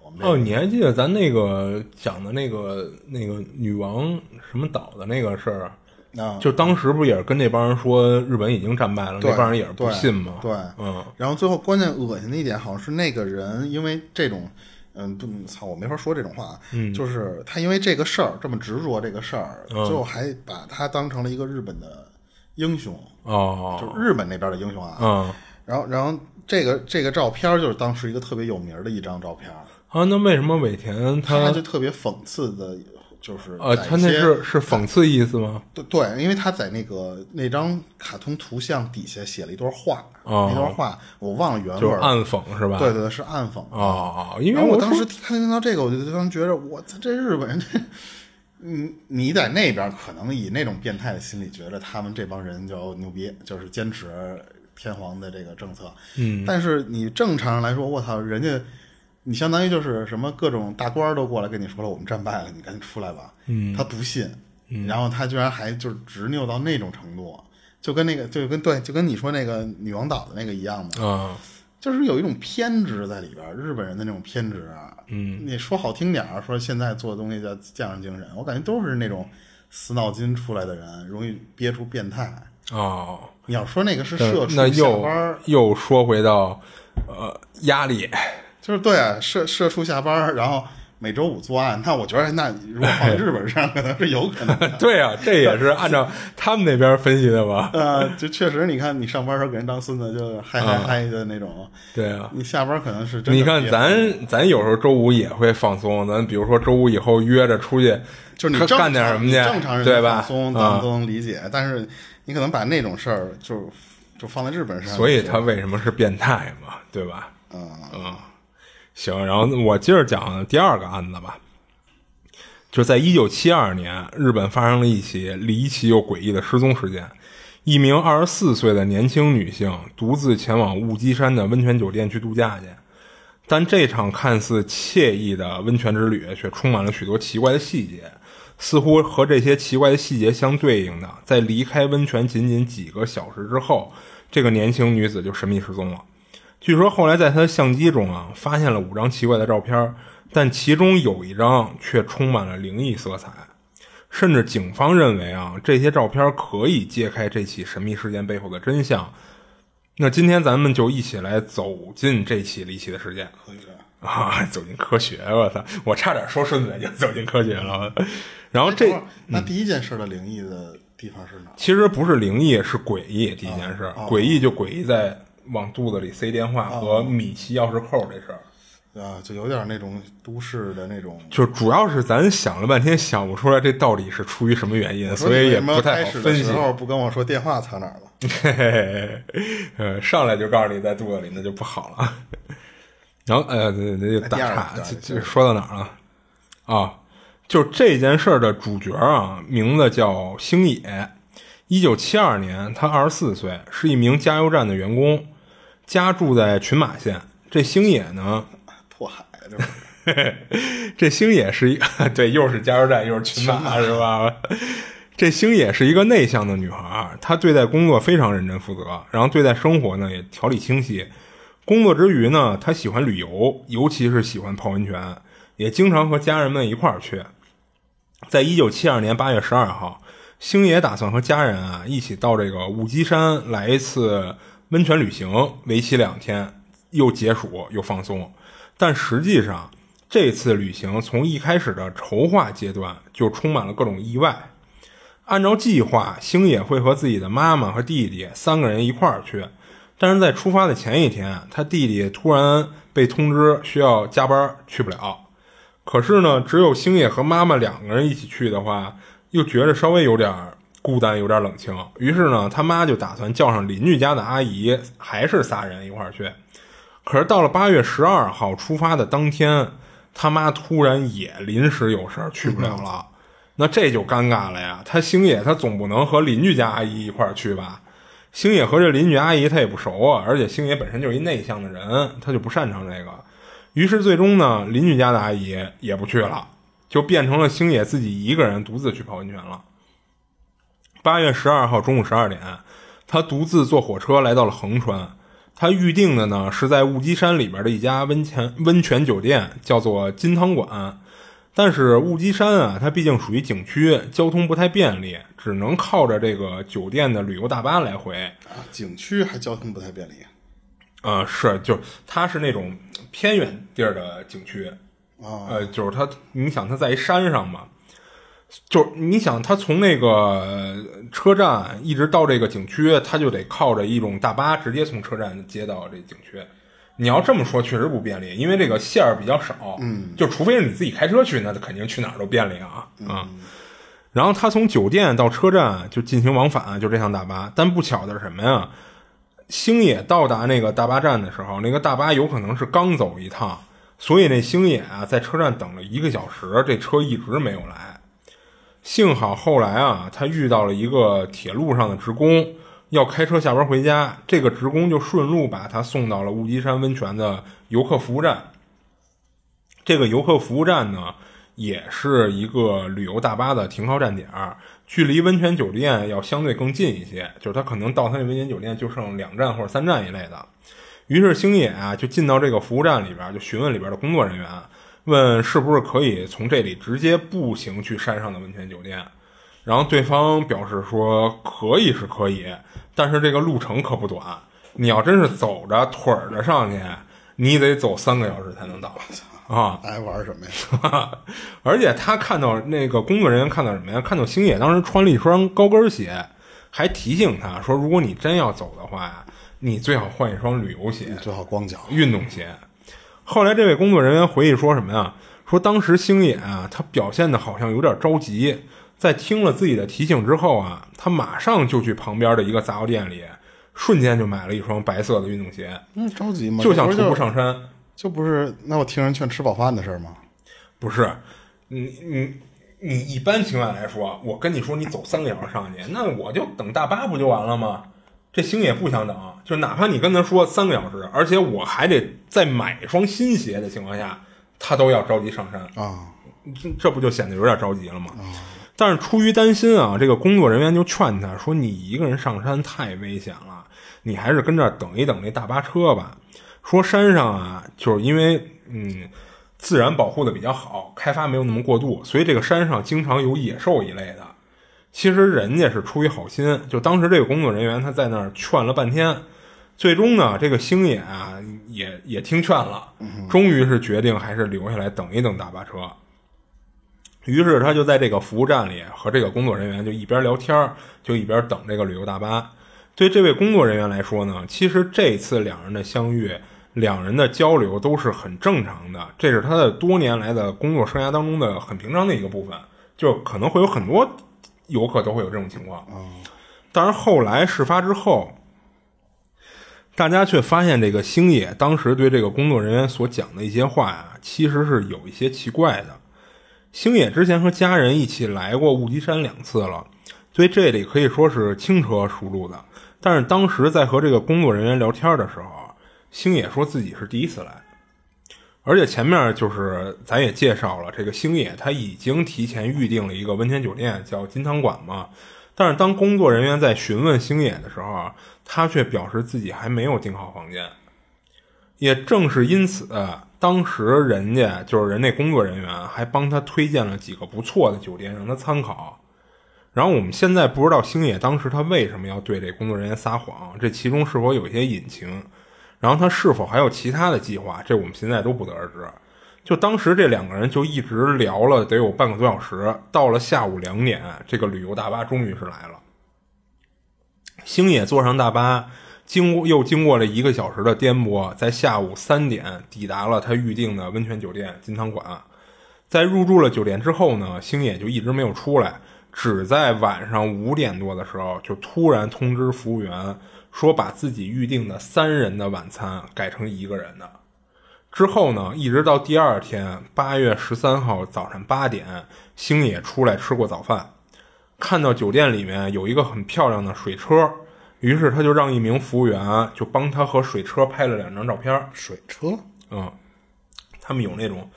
我们这哦，你还记得咱那个讲的那个那个女王什么岛的那个事儿？啊，就当时不也是跟那帮人说日本已经战败了，对那帮人也是不信嘛？对，嗯。然后最后关键恶心的一点，好像是那个人因为这种，嗯，不，操，我没法说这种话，嗯，就是他因为这个事儿这么执着这个事儿，嗯。最后还把他当成了一个日本的英雄，哦，就日本那边的英雄啊，嗯。然后然后这个这个照片就是当时一个特别有名的一张照片，啊，那为什么尾田他他就特别讽刺的，就是呃，他那是是讽刺意思吗？对对，因为他在那个那张卡通图像底下写了一段话，哦那段话我忘了原文了，就是暗讽是吧？对对对，是暗讽。哦，因为我我当时看听到这个，我就突然觉得，我操，这日本人这，嗯，你在那边可能以那种变态的心理，觉得他们这帮人就牛逼，就是坚持天皇的这个政策。嗯，但是你正常人来说，我操，人家你相当于就是什么各种大官儿都过来跟你说了，我们战败了，你赶紧出来吧。嗯，他不信，然后他居然还就是执拗到那种程度，就跟那个就跟对，就跟你说那个女王岛的那个一样嘛。啊，就是有一种偏执在里边儿，日本人的那种偏执啊。嗯，你说好听点儿，说现在做的东西叫匠人精神，我感觉都是那种死脑筋出来的人，容易憋出变态。哦，你要说那个是社畜下那又班，又说回到呃压力，就是对啊，社社畜下班儿，然后每周五作案，那我觉得那如果放在日本上，可能是有可能。对啊，这也是按照他们那边分析的吧？呃，就确实，你看你上班时候给人当孙子，就嗨嗨嗨的那种。对啊，你下班可能是真的你看咱咱有时候周五也会放松，咱比如说周五以后约着出去，就是你干点什么去，正常人对吧？放松，咱们啊都能理解。但是你可能把那种事儿就就放在日本上，所以他为什么是变态嘛，对吧？嗯嗯，行，然后我接着讲第二个案子吧。就在一九七二年，日本发生了一起离奇又诡异的失踪事件。一名二十四岁的年轻女性独自前往雾基山的温泉酒店去度假去，但这场看似惬意的温泉之旅却充满了许多奇怪的细节。似乎和这些奇怪的细节相对应的，在离开温泉仅仅几个小时之后，这个年轻女子就神秘失踪了。据说后来在他的相机中啊，发现了五张奇怪的照片，但其中有一张却充满了灵异色彩，甚至警方认为啊，这些照片可以揭开这起神秘事件背后的真相。那今天咱们就一起来走进这起离奇的事件。啊，走进科学！我操，我差点说顺嘴就走进科学了。然后这那第一件事的灵异的地方是哪儿？其实不是灵异，是诡异。第一件事，哦诡异就诡异在往肚子里塞电话和米奇钥匙扣这事儿。啊，就有点那种都市的那种。就主要是咱想了半天想不出来这到底是出于什么原因，所以也不太好分析。的时候不跟我说电话藏哪儿了？嘿嘿嘿，呃，上来就告诉你在肚子里，那就不好了。然后，呃，对对对，打岔，这说到哪儿了？啊，就这件事儿的主角啊，名字叫星野。一九七二年，他二十四岁，是一名加油站的员工。家住在群马县。这星野呢，迫海，这不是 这星野是一 对，又是加油站又是群马是吧？这星野是一个内向的女孩，她对待工作非常认真负责，然后对待生活呢也条理清晰。工作之余呢，她喜欢旅游，尤其是喜欢泡温泉，也经常和家人们一块儿去。在一九七二年八月十二号，星野打算和家人啊一起到这个雾基山来一次温泉旅行，为期两天，又解暑又放松。但实际上，这次旅行从一开始的筹划阶段就充满了各种意外。按照计划，星野会和自己的妈妈和弟弟三个人一块儿去，但是在出发的前一天，他弟弟突然被通知需要加班，去不了。可是呢，只有星野和妈妈两个人一起去的话，又觉得稍微有点孤单，有点冷清。于是呢，他妈就打算叫上邻居家的阿姨，还是仨人一块儿去。可是到了八月十二号出发的当天，他妈突然也临时有事儿去不了了。那这就尴尬了呀！他星野他总不能和邻居家阿姨一块儿去吧？星野和这邻居阿姨他也不熟啊，而且星野本身就是一内向的人，他就不擅长这个。于是最终呢，邻居家的阿姨也不去了，就变成了星野自己一个人独自去泡温泉了。八月十二号中午十二点，他独自坐火车来到了横川。他预定的呢是在雾基山里边的一家温泉温泉酒店，叫做金汤馆。但是雾基山啊，它毕竟属于景区，交通不太便利，只能靠着这个酒店的旅游大巴来回。啊，景区还交通不太便利呃，是，就是它是那种偏远地儿的景区，啊。呃，就是它，你想它在一山上嘛，就是你想他从那个车站一直到这个景区，他就得靠着一种大巴直接从车站接到这景区。你要这么说，确实不便利，因为这个线儿比较少。嗯，就除非是你自己开车去，那肯定去哪儿都便利啊啊。然后他从酒店到车站就进行往返，就这趟大巴。但不巧的是什么呀？星野到达那个大巴站的时候，那个大巴有可能是刚走一趟，所以那星野啊在车站等了一个小时，这车一直没有来。幸好后来啊，他遇到了一个铁路上的职工，要开车下班回家，这个职工就顺路把他送到了雾基山温泉的游客服务站。这个游客服务站呢，也是一个旅游大巴的停靠站点儿，距离温泉酒店要相对更近一些，就是他可能到他那温泉酒店就剩两站或者三站一类的。于是星野啊就进到这个服务站里边，就询问里边的工作人员，问是不是可以从这里直接步行去山上的温泉酒店。然后对方表示说可以是可以，但是这个路程可不短，你要真是走着腿儿着上去，你得走三个小时才能到啊。爱玩什么呀？而且他看到那个工作人员看到什么呀？看到星野当时穿了一双高跟鞋，还提醒他说，如果你真要走的话呀，你最好换一双旅游鞋。最好光脚。运动鞋。后来这位工作人员回忆说什么呀？说当时星野啊，他表现的好像有点着急，在听了自己的提醒之后啊，他马上就去旁边的一个杂货店里，瞬间就买了一双白色的运动鞋，那着急吗？就想徒步上山。就不是那我听人劝吃饱饭的事儿吗？不是，你你你一般情况来说，我跟你说你走三个小时上去，那我就等大巴不就完了吗？这星也不想等，就哪怕你跟他说三个小时，而且我还得再买一双新鞋的情况下，他都要着急上山，啊，这这不就显得有点着急了吗？但是出于担心啊，这个工作人员就劝他说：“你一个人上山太危险了，你还是跟这儿等一等那大巴车吧。”说山上啊，就是因为嗯自然保护的比较好，开发没有那么过度，所以这个山上经常有野兽一类的。其实人家是出于好心，就当时这个工作人员他在那儿劝了半天，最终呢，这个星野啊也也听劝了，终于是决定还是留下来等一等大巴车。于是他就在这个服务站里和这个工作人员就一边聊天儿就一边等这个旅游大巴。对这位工作人员来说呢，其实这次两人的相遇，两人的交流都是很正常的，这是他的多年来的工作生涯当中的很平常的一个部分，就可能会有很多游客都会有这种情况。但是后来事发之后，大家却发现这个星野当时对这个工作人员所讲的一些话呀，其实是有一些奇怪的。星野之前和家人一起来过雾基山两次了，对这里可以说是轻车熟路的。但是当时在和这个工作人员聊天的时候，星野说自己是第一次来，而且前面就是咱也介绍了，这个星野他已经提前预定了一个温泉酒店，叫金汤馆嘛。但是当工作人员在询问星野的时候，他却表示自己还没有订好房间。也正是因此，当时人家就是人那工作人员还帮他推荐了几个不错的酒店让他参考。然后我们现在不知道星野当时他为什么要对这工作人员撒谎，这其中是否有一些隐情？然后他是否还有其他的计划？这我们现在都不得而知。就当时这两个人就一直聊了得有半个多小时，到了下午两点，这个旅游大巴终于是来了。星野坐上大巴，经过又经过了一个小时的颠簸，在下午三点抵达了他预定的温泉酒店金汤馆。在入住了酒店之后呢，星野就一直没有出来。只在晚上五点多的时候，就突然通知服务员说，把自己预定的三人的晚餐改成一个人的。之后呢，一直到第二天八月十三号早上八点，星野出来吃过早饭，看到酒店里面有一个很漂亮的水车，于是他就让一名服务员就帮他和水车拍了两张照片。水车，嗯，他们有那种，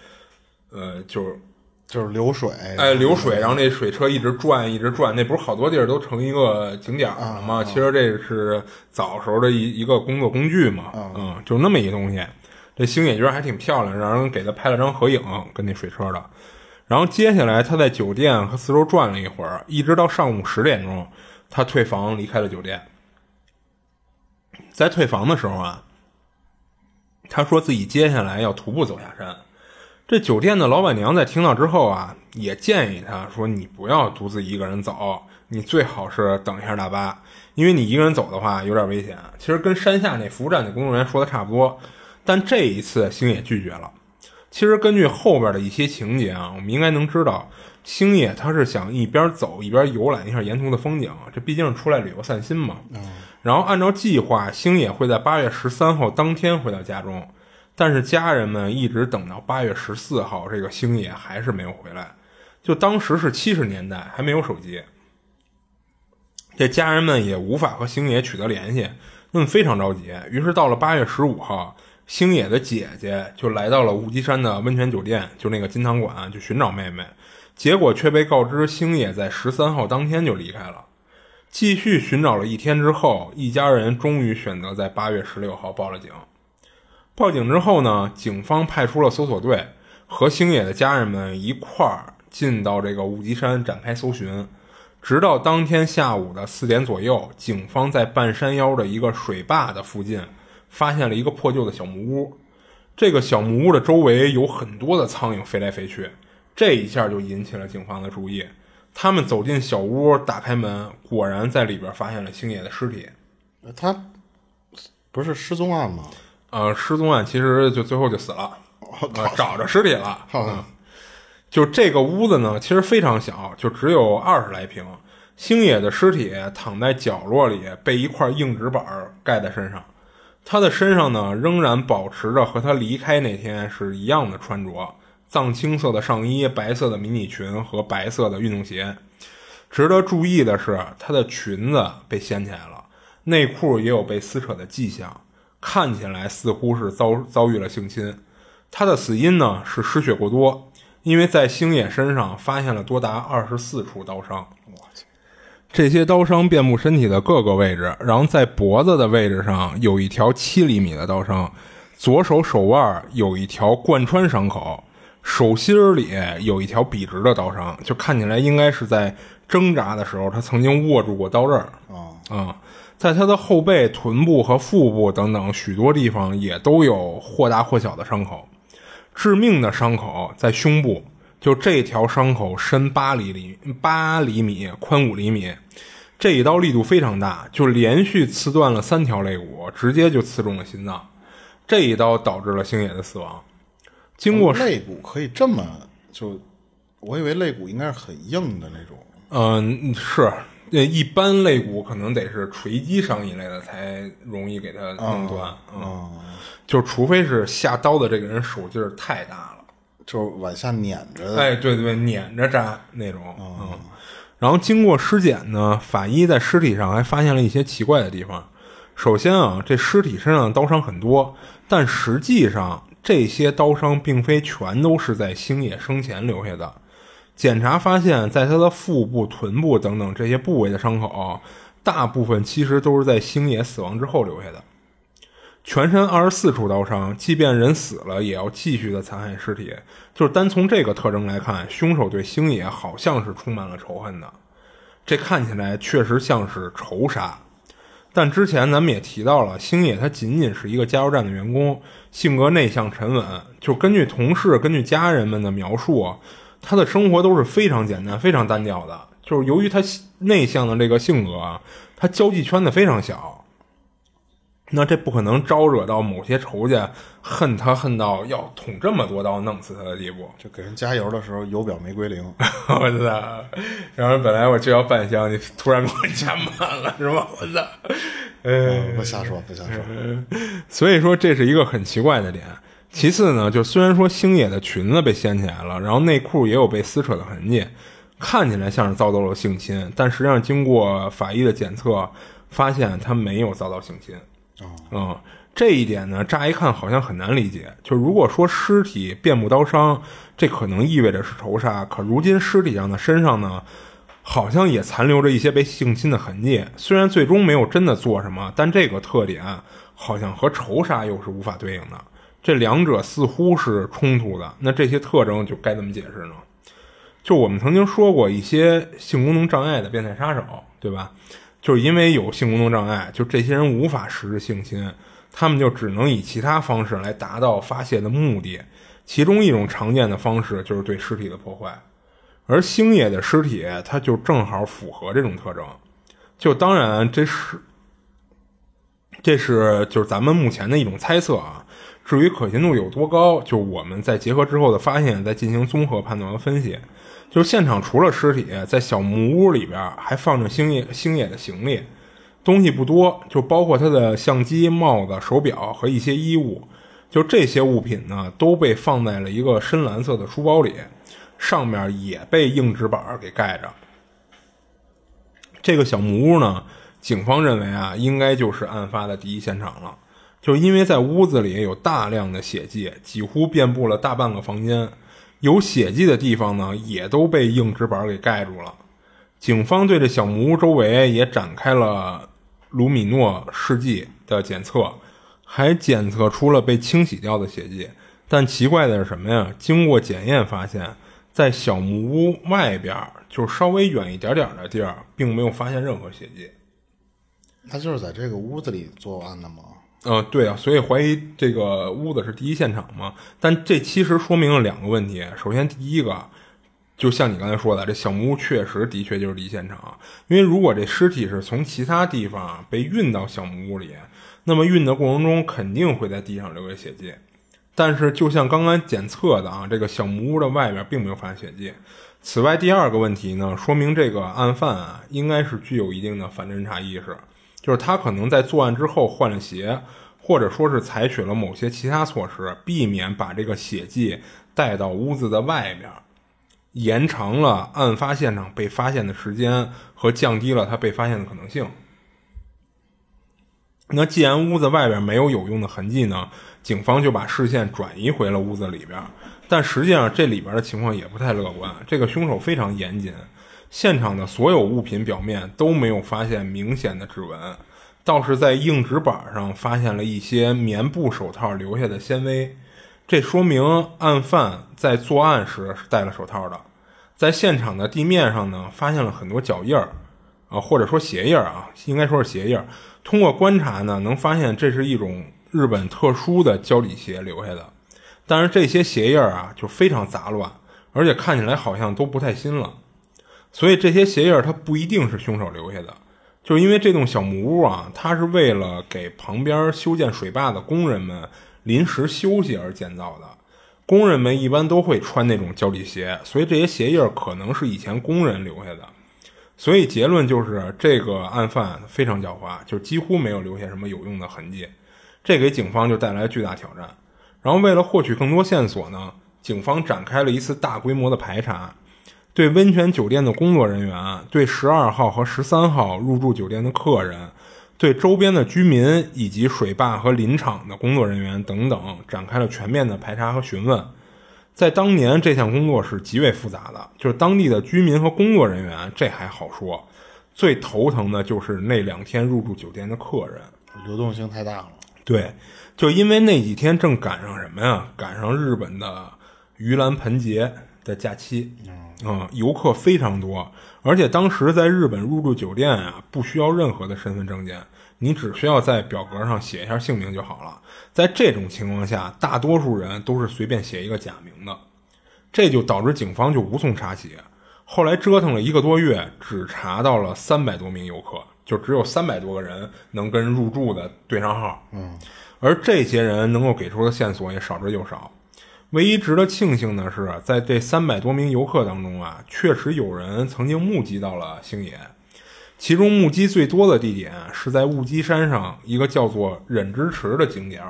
呃，就是。就是流水，哎，流水，然后那水车一直转，一直转，那不是好多地儿都成一个景点了吗？其实这是早时候的一一个工作工具嘛，嗯，就那么一东西。这星野觉得还挺漂亮，让人给他拍了张合影，跟那水车的。然后接下来他在酒店和四周转了一会儿，一直到上午十点钟，他退房离开了酒店。在退房的时候啊，他说自己接下来要徒步走下山。这酒店的老板娘在听到之后啊，也建议他说：“你不要独自一个人走，你最好是等一下大巴，因为你一个人走的话有点危险。”其实跟山下那服务站的工作人员说的差不多，但这一次星野拒绝了。其实根据后边的一些情节啊，我们应该能知道，星野他是想一边走一边游览一下沿途的风景，这毕竟是出来旅游散心嘛。然后按照计划，星野会在八月十三号当天回到家中。但是家人们一直等到八月十四号，这个星野还是没有回来。就当时是七十年代，还没有手机，这家人们也无法和星野取得联系，那么非常着急。于是到了八月十五号，星野的姐姐就来到了雾基山的温泉酒店，就那个金汤馆，就寻找妹妹。结果却被告知星野在十三号当天就离开了。继续寻找了一天之后，一家人终于选择在八月十六号报了警。报警之后呢，警方派出了搜索队，和星野的家人们一块儿进到这个雾吉山展开搜寻，直到当天下午的四点左右，警方在半山腰的一个水坝的附近发现了一个破旧的小木屋。这个小木屋的周围有很多的苍蝇飞来飞去，这一下就引起了警方的注意。他们走进小屋，打开门，果然在里边发现了星野的尸体。他不是失踪案吗？呃，失踪案其实就最后就死了，找着尸体了。嗯，就这个屋子呢，其实非常小，就只有二十来平。星野的尸体躺在角落里，被一块硬纸板盖在身上。他的身上呢，仍然保持着和他离开那天是一样的穿着：藏青色的上衣、白色的迷你裙和白色的运动鞋。值得注意的是，他的裙子被掀起来了，内裤也有被撕扯的迹象。看起来似乎是遭遭遇了性侵，他的死因呢是失血过多，因为在星野身上发现了多达二十四处刀伤。我去，这些刀伤遍布身体的各个位置，然后在脖子的位置上有一条七厘米的刀伤，左手手腕有一条贯穿伤口，手心里有一条笔直的刀伤，就看起来应该是在挣扎的时候他曾经握住过刀刃啊啊。在他的后背、臀部和腹部等等许多地方也都有或大或小的伤口，致命的伤口在胸部，就这条伤口深八厘米八厘米，宽五厘米，这一刀力度非常大，就连续刺断了三条肋骨，直接就刺中了心脏，这一刀导致了星野的死亡。经过肋骨可以这么就，我以为肋骨应该是很硬的那种。嗯，是。那一般肋骨可能得是锤击伤一类的才容易给它弄断，嗯，就除非是下刀的这个人手劲儿太大了，就是往下碾着，哎，对对，碾着扎那种，嗯。然后经过尸检呢，法医在尸体上还发现了一些奇怪的地方。首先啊，这尸体身上的刀伤很多，但实际上这些刀伤并非全都是在星野生前留下的。检查发现，在他的腹部、臀部等等这些部位的伤口，大部分其实都是在星野死亡之后留下的。全身二十四处刀伤，即便人死了，也要继续的残害尸体。就是单从这个特征来看，凶手对星野好像是充满了仇恨的。这看起来确实像是仇杀。但之前咱们也提到了，星野他仅仅是一个加油站的员工，性格内向沉稳。就根据同事、根据家人们的描述，他的生活都是非常简单、非常单调的。就是由于他内向的这个性格啊，他交际圈子非常小。那这不可能招惹到某些仇家恨他恨到要捅这么多刀弄死他的地步。就给人加油的时候油表没归零，我操！然后本来我就要半箱，你突然给我加满了，是吧？我操！嗯，不瞎说，不瞎说。所以说这是一个很奇怪的点。其次呢，就虽然说星野的裙子被掀起来了，然后内裤也有被撕扯的痕迹，看起来像是遭到了性侵，但实际上经过法医的检测，发现他没有遭到性侵。嗯，这一点呢，乍一看好像很难理解。就如果说尸体遍布刀伤，这可能意味着是仇杀。可如今尸体上的身上呢，好像也残留着一些被性侵的痕迹。虽然最终没有真的做什么，但这个特点好像和仇杀又是无法对应的。这两者似乎是冲突的。那这些特征就该怎么解释呢？就我们曾经说过，一些性功能障碍的变态杀手，对吧？就是因为有性功能障碍，就这些人无法实施性侵，他们就只能以其他方式来达到发泄的目的。其中一种常见的方式就是对尸体的破坏，而星野的尸体，它就正好符合这种特征。就当然这是，这是就是咱们目前的一种猜测啊。至于可信度有多高，就我们在结合之后的发现，再进行综合判断和分析。就是现场除了尸体，在小木屋里边还放着星野星野的行李，东西不多，就包括他的相机、帽子、手表和一些衣物。就这些物品呢，都被放在了一个深蓝色的书包里，上面也被硬纸板给盖着。这个小木屋呢，警方认为啊，应该就是案发的第一现场了，就因为在屋子里有大量的血迹，几乎遍布了大半个房间。有血迹的地方呢，也都被硬纸板给盖住了。警方对这小木屋周围也展开了卢米诺试剂的检测，还检测出了被清洗掉的血迹。但奇怪的是什么呀？经过检验发现，在小木屋外边，就稍微远一点点的地儿，并没有发现任何血迹。他就是在这个屋子里作案的吗？嗯，对啊，所以怀疑这个屋子是第一现场嘛？但这其实说明了两个问题。首先，第一个，就像你刚才说的，这小木屋确实的确就是第一现场。因为如果这尸体是从其他地方被运到小木屋里，那么运的过程中肯定会在地上留下血迹。但是，就像刚刚检测的啊，这个小木屋的外边并没有发现血迹。此外，第二个问题呢，说明这个案犯啊，应该是具有一定的反侦查意识。就是他可能在作案之后换了鞋，或者说是采取了某些其他措施，避免把这个血迹带到屋子的外边，延长了案发现场被发现的时间和降低了他被发现的可能性。那既然屋子外边没有有用的痕迹呢，警方就把视线转移回了屋子里边，但实际上这里边的情况也不太乐观。这个凶手非常严谨。现场的所有物品表面都没有发现明显的指纹，倒是在硬纸板上发现了一些棉布手套留下的纤维，这说明案犯在作案时是戴了手套的。在现场的地面上呢，发现了很多脚印儿，啊，或者说鞋印儿啊，应该说是鞋印儿。通过观察呢，能发现这是一种日本特殊的胶底鞋留下的，但是这些鞋印儿啊就非常杂乱，而且看起来好像都不太新了。所以这些鞋印儿它不一定是凶手留下的，就是因为这栋小木屋啊，它是为了给旁边修建水坝的工人们临时休息而建造的。工人们一般都会穿那种胶底鞋，所以这些鞋印儿可能是以前工人留下的。所以结论就是，这个案犯非常狡猾，就几乎没有留下什么有用的痕迹，这给警方就带来巨大挑战。然后为了获取更多线索呢，警方展开了一次大规模的排查。对温泉酒店的工作人员，对十二号和十三号入住酒店的客人，对周边的居民以及水坝和林场的工作人员等等展开了全面的排查和询问。在当年，这项工作是极为复杂的，就是当地的居民和工作人员，这还好说，最头疼的就是那两天入住酒店的客人。流动性太大了。对，就因为那几天正赶上什么呀？赶上日本的盂兰盆节的假期，嗯，游客非常多，而且当时在日本入住酒店啊，不需要任何的身份证件，你只需要在表格上写一下姓名就好了。在这种情况下，大多数人都是随便写一个假名的，这就导致警方就无从查起。后来折腾了一个多月，只查到了三百多名游客，就只有三百多个人能跟入住的对上号。嗯，而这些人能够给出的线索也少之又少。唯一值得庆幸的是，在这三百多名游客当中啊，确实有人曾经目击到了星野。其中目击最多的地点是在雾基山上一个叫做忍之池的景点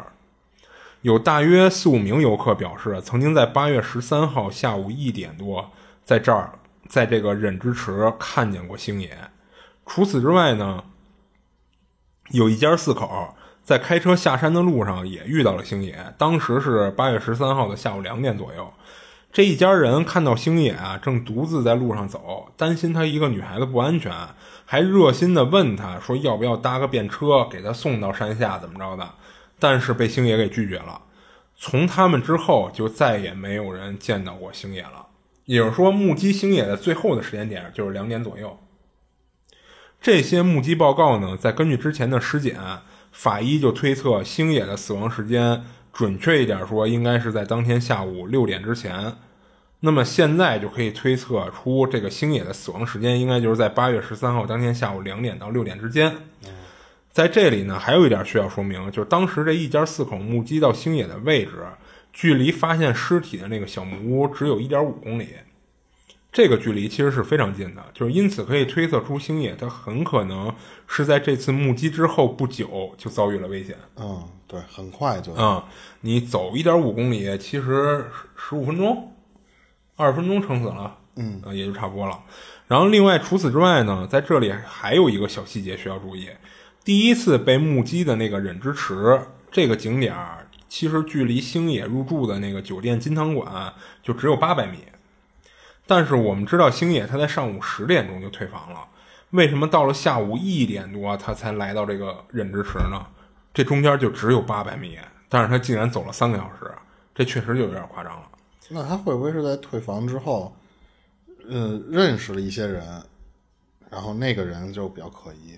有大约四五名游客表示，曾经在八月十三号下午一点多，在这儿，在这个忍之池看见过星野。除此之外呢，有一家四口在开车下山的路上也遇到了星野，当时是八月十三号的下午两点左右。这一家人看到星野啊，正独自在路上走，担心他一个女孩子不安全，还热心的问他说要不要搭个便车给他送到山下，怎么着的？但是被星野给拒绝了。从他们之后，就再也没有人见到过星野了。也就是说，目击星野的最后的时间点就是两点左右。这些目击报告呢，在根据之前的尸检，法医就推测星野的死亡时间，准确一点说，应该是在当天下午六点之前。那么现在就可以推测出，这个星野的死亡时间应该就是在八月十三号当天下午两点到六点之间。在这里呢，还有一点需要说明，就是当时这一家四口目击到星野的位置，距离发现尸体的那个小木屋只有一点五公里，这个距离其实是非常近的。就是因此可以推测出，星野他很可能是在这次目击之后不久就遭遇了危险。嗯，对，很快就。嗯，你走一点五公里，其实十五分钟。二十分钟撑死了，嗯，也就差不多了。然后，另外除此之外呢，在这里还有一个小细节需要注意：第一次被目击的那个忍之池这个景点儿，其实距离星野入住的那个酒店金汤馆就只有八百米。但是我们知道星野他在上午十点钟就退房了，为什么到了下午一点多他才来到这个忍之池呢？这中间就只有八百米，但是他竟然走了三个小时，这确实就有点夸张了。那他会不会是在退房之后，呃，认识了一些人，然后那个人就比较可疑？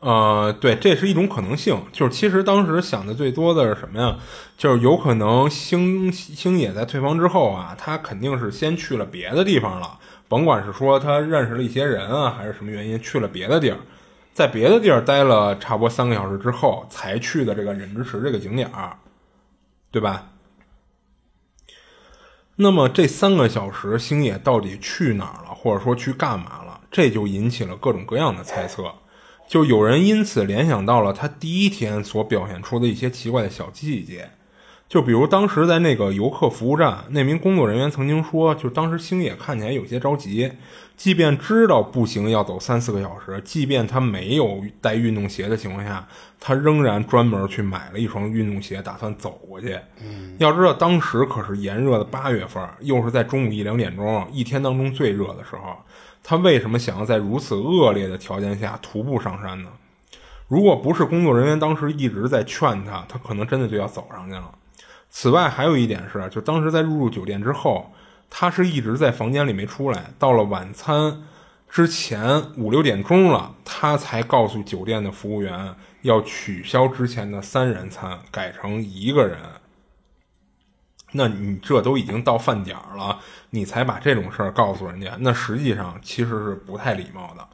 呃，对，这是一种可能性。就是其实当时想的最多的是什么呀？就是有可能星星野在退房之后啊，他肯定是先去了别的地方了，甭管是说他认识了一些人啊，还是什么原因去了别的地儿，在别的地儿待了差不多三个小时之后，才去的这个忍之池这个景点儿，对吧？那么这三个小时，星野到底去哪儿了，或者说去干嘛了？这就引起了各种各样的猜测。就有人因此联想到了他第一天所表现出的一些奇怪的小细节。就比如当时在那个游客服务站，那名工作人员曾经说，就当时星野看起来有些着急，即便知道步行要走三四个小时，即便他没有带运动鞋的情况下，他仍然专门去买了一双运动鞋，打算走过去。嗯，要知道当时可是炎热的八月份，又是在中午一两点钟，一天当中最热的时候，他为什么想要在如此恶劣的条件下徒步上山呢？如果不是工作人员当时一直在劝他，他可能真的就要走上去了。此外，还有一点是，就当时在入住酒店之后，他是一直在房间里没出来。到了晚餐之前五六点钟了，他才告诉酒店的服务员要取消之前的三人餐，改成一个人。那你这都已经到饭点儿了，你才把这种事儿告诉人家，那实际上其实是不太礼貌的。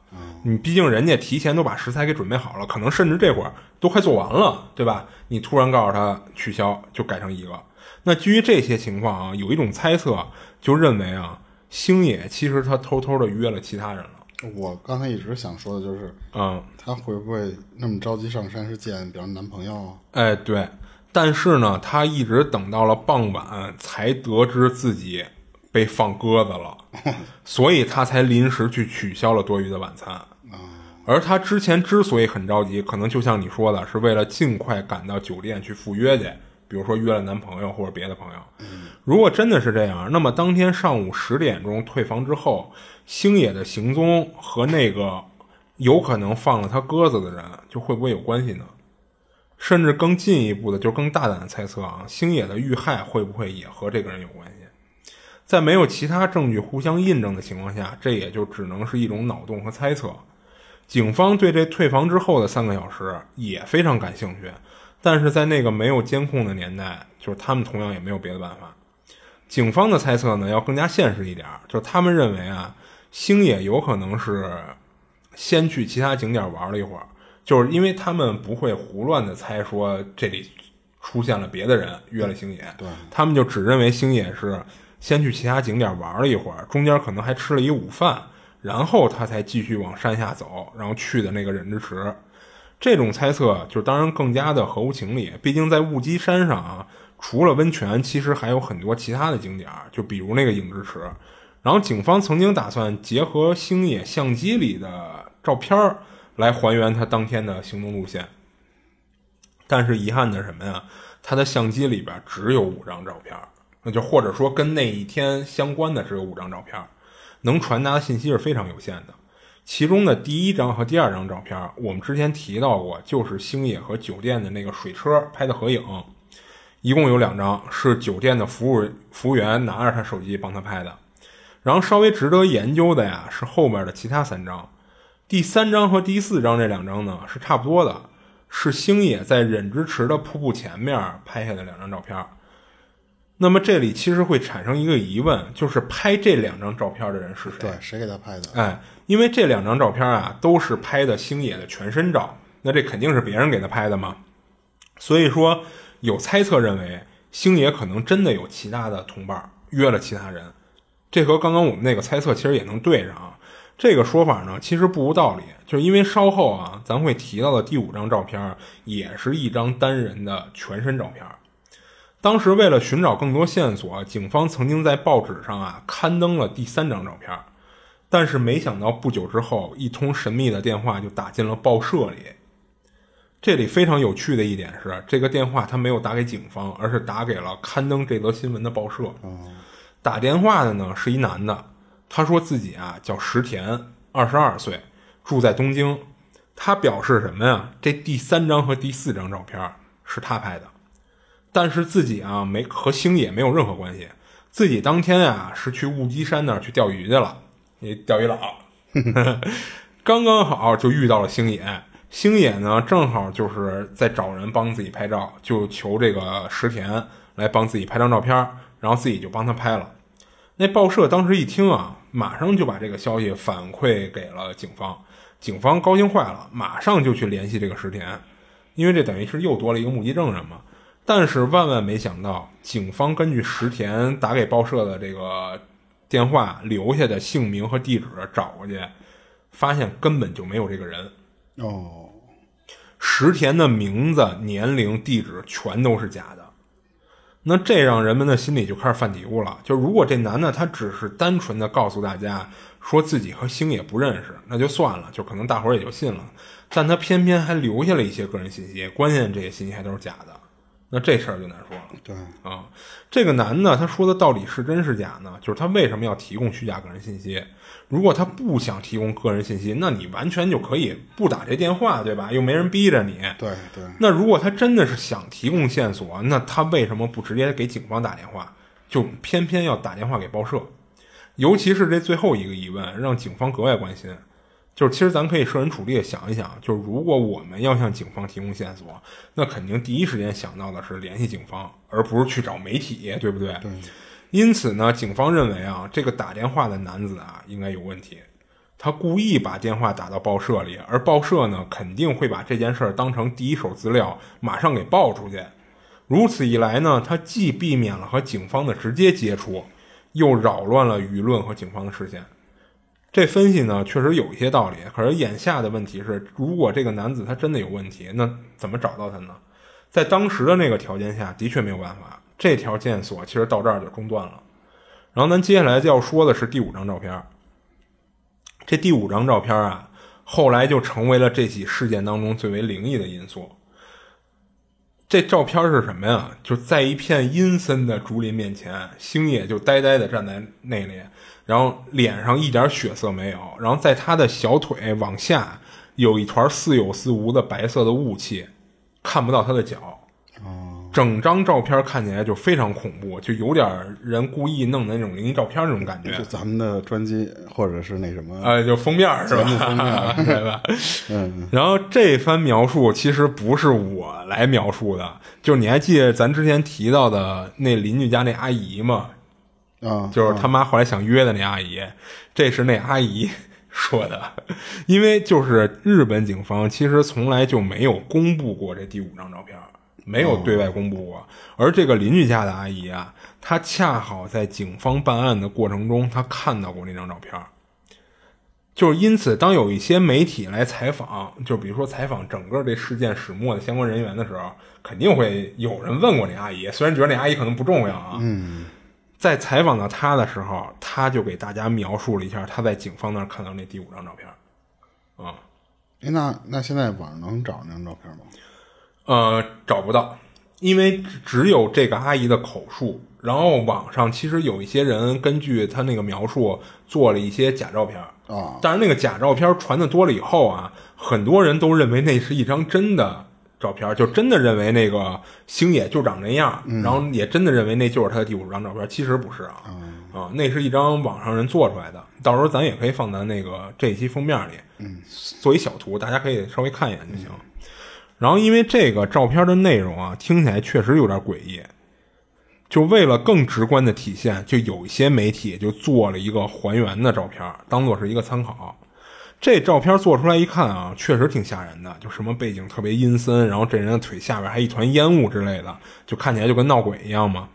你毕竟人家提前都把食材给准备好了，可能甚至这会儿都快做完了，对吧？你突然告诉他取消，就改成一个。那基于这些情况啊，有一种猜测，就认为啊，星野其实他偷偷的约了其他人了。我刚才一直想说的就是，嗯，他会不会那么着急上山是见，比如男朋友啊？哎，对。但是呢，他一直等到了傍晚才得知自己被放鸽子了，所以他才临时去取消了多余的晚餐。而他之前之所以很着急，可能就像你说的，是为了尽快赶到酒店去赴约去，比如说约了男朋友或者别的朋友。如果真的是这样，那么当天上午十点钟退房之后，星野的行踪和那个有可能放了他鸽子的人，就会不会有关系呢？甚至更进一步的，就更大胆的猜测啊，星野的遇害会不会也和这个人有关系？在没有其他证据互相印证的情况下，这也就只能是一种脑洞和猜测。警方对这退房之后的三个小时也非常感兴趣，但是在那个没有监控的年代，就是他们同样也没有别的办法。警方的猜测呢，要更加现实一点，就是他们认为啊，星野有可能是先去其他景点玩了一会儿，就是因为他们不会胡乱的猜说这里出现了别的人约了星野，对他们就只认为星野是先去其他景点玩了一会儿，中间可能还吃了一午饭。然后他才继续往山下走，然后去的那个忍之池。这种猜测就当然更加的合乎情理，毕竟在雾基山上啊，除了温泉，其实还有很多其他的景点，就比如那个影之池。然后警方曾经打算结合星野相机里的照片来还原他当天的行动路线，但是遗憾的什么呀？他的相机里边只有五张照片，那就或者说跟那一天相关的只有五张照片。能传达的信息是非常有限的，其中的第一张和第二张照片，我们之前提到过，就是星野和酒店的那个水车拍的合影，一共有两张，是酒店的服务服务员拿着他手机帮他拍的。然后稍微值得研究的呀，是后面的其他三张，第三张和第四张这两张呢是差不多的，是星野在忍之池的瀑布前面拍下的两张照片。那么这里其实会产生一个疑问，就是拍这两张照片的人是谁？对，谁给他拍的？哎，因为这两张照片啊都是拍的星野的全身照，那这肯定是别人给他拍的嘛。所以说有猜测认为星野可能真的有其他的同伴约了其他人，这和刚刚我们那个猜测其实也能对上啊。这个说法呢其实不无道理，就是因为稍后啊咱会提到的第五张照片也是一张单人的全身照片。当时为了寻找更多线索，警方曾经在报纸上啊刊登了第三张照片，但是没想到不久之后，一通神秘的电话就打进了报社里。这里非常有趣的一点是，这个电话他没有打给警方，而是打给了刊登这则新闻的报社。打电话的呢是一男的，他说自己啊叫石田，二十二岁，住在东京。他表示什么呀？这第三张和第四张照片是他拍的。但是自己啊没和星野没有任何关系，自己当天啊是去雾基山那儿去钓鱼去了，那钓鱼佬，刚刚好就遇到了星野，星野呢正好就是在找人帮自己拍照，就求这个石田来帮自己拍张照片，然后自己就帮他拍了。那报社当时一听啊，马上就把这个消息反馈给了警方，警方高兴坏了，马上就去联系这个石田，因为这等于是又多了一个目击证人嘛。但是万万没想到，警方根据石田打给报社的这个电话留下的姓名和地址找过去，发现根本就没有这个人。哦，石田的名字、年龄、地址全都是假的。那这让人们的心里就开始犯嘀咕了：就如果这男的他只是单纯的告诉大家说自己和星野不认识，那就算了，就可能大伙儿也就信了。但他偏偏还留下了一些个人信息，关键这些信息还都是假的。那这事儿就难说了。对啊，这个男的他说的到底是真是假呢？就是他为什么要提供虚假个人信息？如果他不想提供个人信息，那你完全就可以不打这电话，对吧？又没人逼着你。对对。那如果他真的是想提供线索，那他为什么不直接给警方打电话，就偏偏要打电话给报社？尤其是这最后一个疑问，让警方格外关心。就是，其实咱可以设身处地的想一想，就是如果我们要向警方提供线索，那肯定第一时间想到的是联系警方，而不是去找媒体，对不对？对。因此呢，警方认为啊，这个打电话的男子啊，应该有问题。他故意把电话打到报社里，而报社呢，肯定会把这件事儿当成第一手资料，马上给报出去。如此一来呢，他既避免了和警方的直接接触，又扰乱了舆论和警方的视线。这分析呢，确实有一些道理。可是眼下的问题是，如果这个男子他真的有问题，那怎么找到他呢？在当时的那个条件下，的确没有办法。这条线索其实到这儿就中断了。然后咱接下来就要说的是第五张照片。这第五张照片啊，后来就成为了这起事件当中最为灵异的因素。这照片是什么呀？就在一片阴森的竹林面前，星野就呆呆的站在那里，然后脸上一点血色没有，然后在他的小腿往下有一团似有似无的白色的雾气，看不到他的脚。整张照片看起来就非常恐怖，就有点人故意弄的那种灵异照片那种感觉就。咱们的专辑或者是那什么，呃，就封面儿是吧？对吧？嗯。然后这番描述其实不是我来描述的，就是你还记得咱之前提到的那邻居家那阿姨吗？啊，就是他妈后来想约的那阿姨，这是那阿姨说的，因为就是日本警方其实从来就没有公布过这第五张照片，没有对外公布过。而这个邻居家的阿姨啊，她恰好在警方办案的过程中，她看到过那张照片。就是因此，当有一些媒体来采访，就比如说采访整个这事件始末的相关人员的时候，肯定会有人问过那阿姨，虽然觉得那阿姨可能不重要啊，嗯，在采访到她的时候，她就给大家描述了一下她在警方那儿看到那第五张照片。啊、哎，那那现在网上能找那张照片吗？呃，找不到，因为只只有这个阿姨的口述。然后网上其实有一些人根据她那个描述做了一些假照片，啊，但是那个假照片传的多了以后啊，很多人都认为那是一张真的照片，就真的认为那个星野就长那样，然后也真的认为那就是他的第五张照片。其实不是啊，啊，那是一张网上人做出来的。到时候咱也可以放在那个这一期封面里，嗯，做一小图，大家可以稍微看一眼就行。然后因为这个照片的内容啊，听起来确实有点诡异。就为了更直观的体现，就有一些媒体就做了一个还原的照片，当做是一个参考。这照片做出来一看啊，确实挺吓人的，就什么背景特别阴森，然后这人的腿下边还一团烟雾之类的，就看起来就跟闹鬼一样嘛。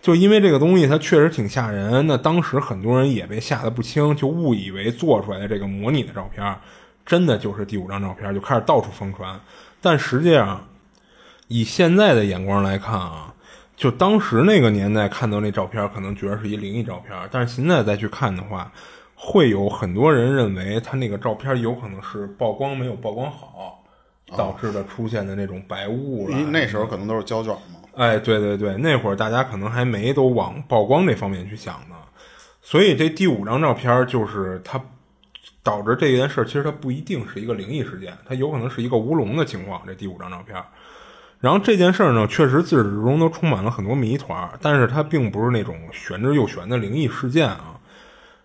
就因为这个东西它确实挺吓人，那当时很多人也被吓得不轻，就误以为做出来的这个模拟的照片真的就是第五张照片，就开始到处疯传。但实际上，以现在的眼光来看啊，就当时那个年代看到那照片，可能觉得是一灵异照片，但是现在再去看的话，会有很多人认为他那个照片有可能是曝光没有曝光好，导致的出现的那种白雾了。那时候可能都是胶卷嘛。哎，对对对，那会儿大家可能还没都往曝光这方面去想呢，所以这第五张照片就是它导致这件事儿，其实它不一定是一个灵异事件，它有可能是一个乌龙的情况。这第五张照片，然后这件事儿呢，确实自始至终都充满了很多谜团，但是它并不是那种玄之又玄的灵异事件啊。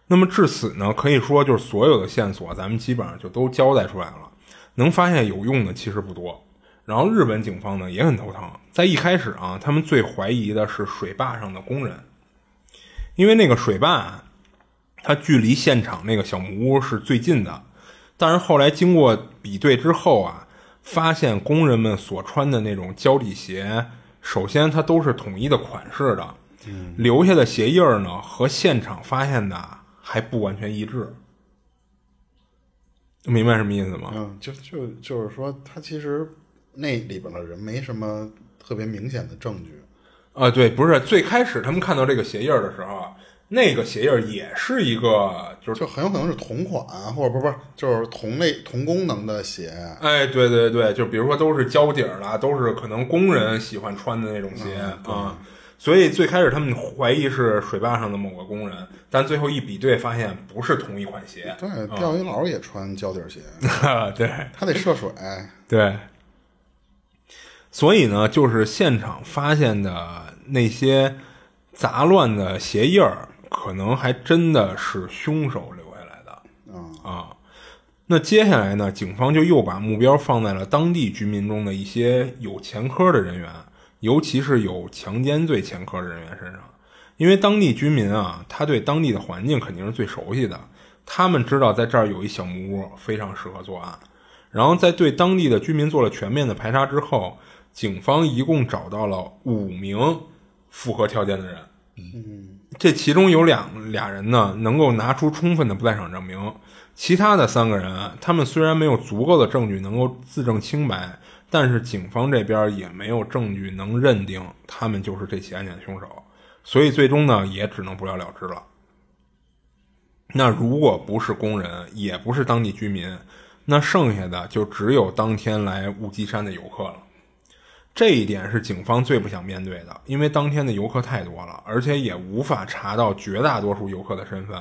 那么至此呢，可以说就是所有的线索，咱们基本上就都交代出来了，能发现有用的其实不多。然后日本警方呢也很头疼，在一开始啊，他们最怀疑的是水坝上的工人，因为那个水坝它距离现场那个小木屋是最近的，但是后来经过比对之后啊，发现工人们所穿的那种胶底鞋，首先它都是统一的款式的，留下的鞋印儿呢和现场发现的还不完全一致，明白什么意思吗？嗯，就就就是说，他其实那里边的人没什么特别明显的证据。啊，对，不是最开始他们看到这个鞋印儿的时候啊，那个鞋印儿也是一个，就是就很有可能是同款，或者不不是，就是同类同功能的鞋。哎，对对对，就比如说都是胶底儿啦，都是可能工人喜欢穿的那种鞋啊。所以最开始他们怀疑是水坝上的某个工人，但最后一比对发现不是同一款鞋。对，钓鱼佬也穿胶底鞋，对他得涉水。对，所以呢，就是现场发现的那些杂乱的鞋印儿，可能还真的是凶手留下来的。啊啊。那接下来呢，警方就又把目标放在了当地居民中的一些有前科的人员，尤其是有强奸罪前科的人员身上，因为当地居民啊，他对当地的环境肯定是最熟悉的，他们知道在这儿有一小木屋，非常适合作案。然后在对当地的居民做了全面的排查之后，警方一共找到了五名符合条件的人。这其中有两俩人呢，能够拿出充分的不在场证明，其他的三个人，他们虽然没有足够的证据能够自证清白，但是警方这边也没有证据能认定他们就是这起案件的凶手，所以最终呢，也只能不了了之了。那如果不是工人，也不是当地居民，那剩下的就只有当天来乌鸡山的游客了。这一点是警方最不想面对的，因为当天的游客太多了，而且也无法查到绝大多数游客的身份。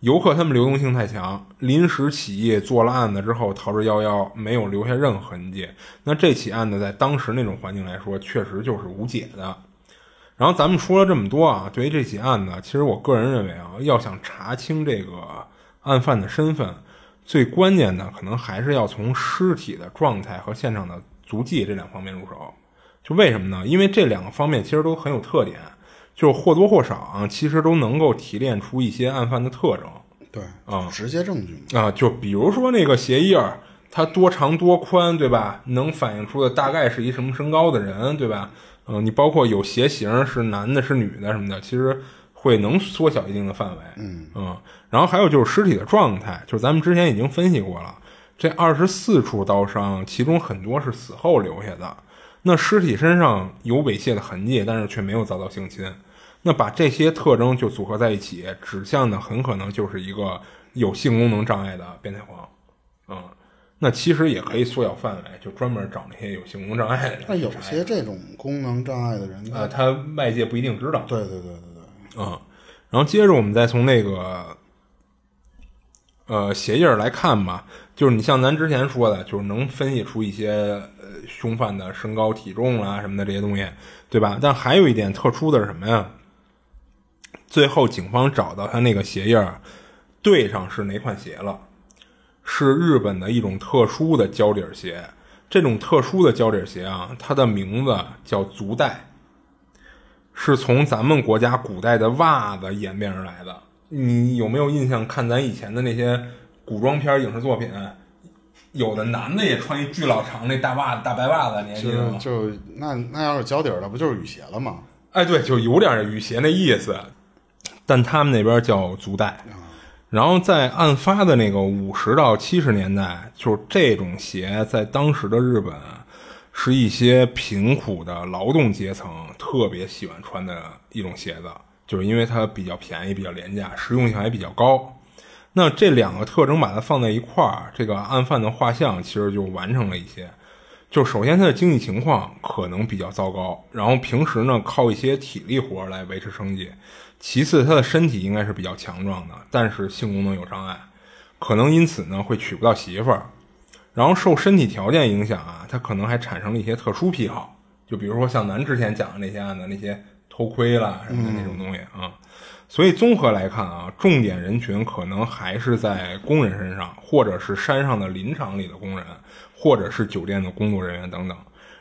游客他们流动性太强，临时起意做了案子之后逃之夭夭，没有留下任何痕迹。那这起案子在当时那种环境来说，确实就是无解的。然后咱们说了这么多啊，对于这起案子，其实我个人认为啊，要想查清这个案犯的身份，最关键的可能还是要从尸体的状态和现场的足迹这两方面入手。就为什么呢？因为这两个方面其实都很有特点。就是或多或少啊，其实都能够提炼出一些案犯的特征。对啊，直接证据啊，就比如说那个鞋印儿，它多长多宽，对吧？能反映出的大概是一什么身高的人，对吧？嗯，你包括有鞋型是男的，是女的什么的，其实会能缩小一定的范围。嗯嗯，然后还有就是尸体的状态，就是咱们之前已经分析过了，这二十四处刀伤，其中很多是死后留下的。那尸体身上有猥亵的痕迹，但是却没有遭到性侵。那把这些特征就组合在一起，指向的很可能就是一个有性功能障碍的变态狂，嗯，那其实也可以缩小范围，就专门找那些有性功能障碍的人。那有些这种功能障碍的人，呃，他外界不一定知道。对对对对对，嗯，然后接着我们再从那个呃鞋印儿来看吧，就是你像咱之前说的，就是能分析出一些呃凶犯的身高、体重啊什么的这些东西，对吧？但还有一点特殊的是什么呀？最后，警方找到他那个鞋印儿，对上是哪款鞋了？是日本的一种特殊的胶底鞋。这种特殊的胶底鞋啊，它的名字叫足带，是从咱们国家古代的袜子演变而来的。你有没有印象？看咱以前的那些古装片影视作品，有的男的也穿一巨老长那大袜子、大白袜子，你还记得吗？就那那要是脚底儿的，不就是雨鞋了吗？哎，对，就有点雨鞋那意思。但他们那边叫足带，然后在案发的那个五十到七十年代，就是这种鞋在当时的日本，是一些贫苦的劳动阶层特别喜欢穿的一种鞋子，就是因为它比较便宜、比较廉价，实用性还比较高。那这两个特征把它放在一块儿，这个案犯的画像其实就完成了一些。就首先他的经济情况可能比较糟糕，然后平时呢靠一些体力活来维持生计。其次，他的身体应该是比较强壮的，但是性功能有障碍，可能因此呢会娶不到媳妇儿。然后受身体条件影响啊，他可能还产生了一些特殊癖好，就比如说像咱之前讲的那些案子，那些偷窥啦什么的那种东西啊。所以综合来看啊，重点人群可能还是在工人身上，或者是山上的林场里的工人，或者是酒店的工作人员等等。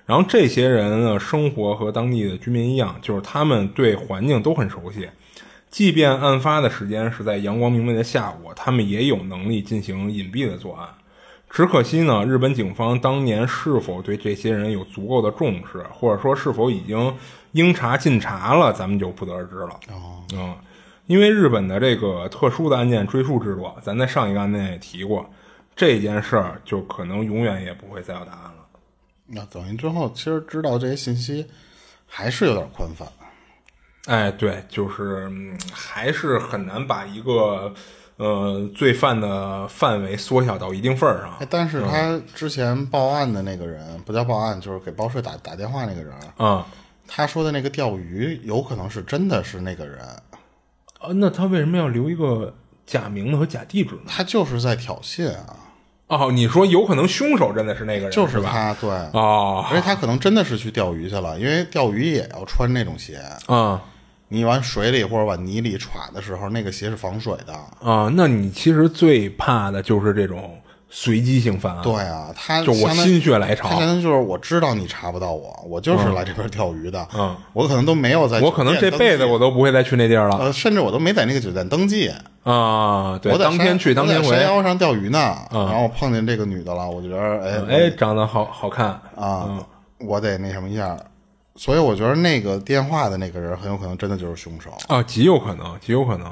然后这些人的生活和当地的居民一样，就是他们对环境都很熟悉。即便案发的时间是在阳光明媚的下午，他们也有能力进行隐蔽的作案。只可惜呢，日本警方当年是否对这些人有足够的重视，或者说是否已经应查尽查了，咱们就不得而知了。哦，嗯，因为日本的这个特殊的案件追诉制度，咱在上一个案件也提过，这件事儿就可能永远也不会再有答案了。那等于最后其实知道这些信息还是有点宽泛。哎，对，就是、嗯还是很难把一个呃罪犯的范围缩小到一定份儿上哎，但是他之前报案的那个人，不叫报案，就是给报社打打电话那个人，啊。他说的那个钓鱼，有可能是真的是那个人，啊，那他为什么要留一个假名字和假地址呢？他就是在挑衅啊，哦，你说有可能凶手真的是那个人，就是吧？他，对，哦，而且他可能真的是去钓鱼去了，因为钓鱼也要穿那种鞋，啊你往水里或者往泥里歘的时候，那个鞋是防水的。啊，那你其实最怕的就是这种随机性犯案。对啊，他就我心血来潮他相当于就是我知道你查不到我，我就是来这边钓鱼的，嗯，我可能都没有在我可能这辈子我都不会再去那地儿了呃，甚至我都没在那个酒店登记，啊！对当天山去当天回山。腰上钓鱼呢，嗯然后我碰见这个女的了，我觉得哎哎，长得好好看啊，我得那什么一下，所以我觉得那个电话的那个人很有可能真的就是凶手。啊，极有可能，极有可能。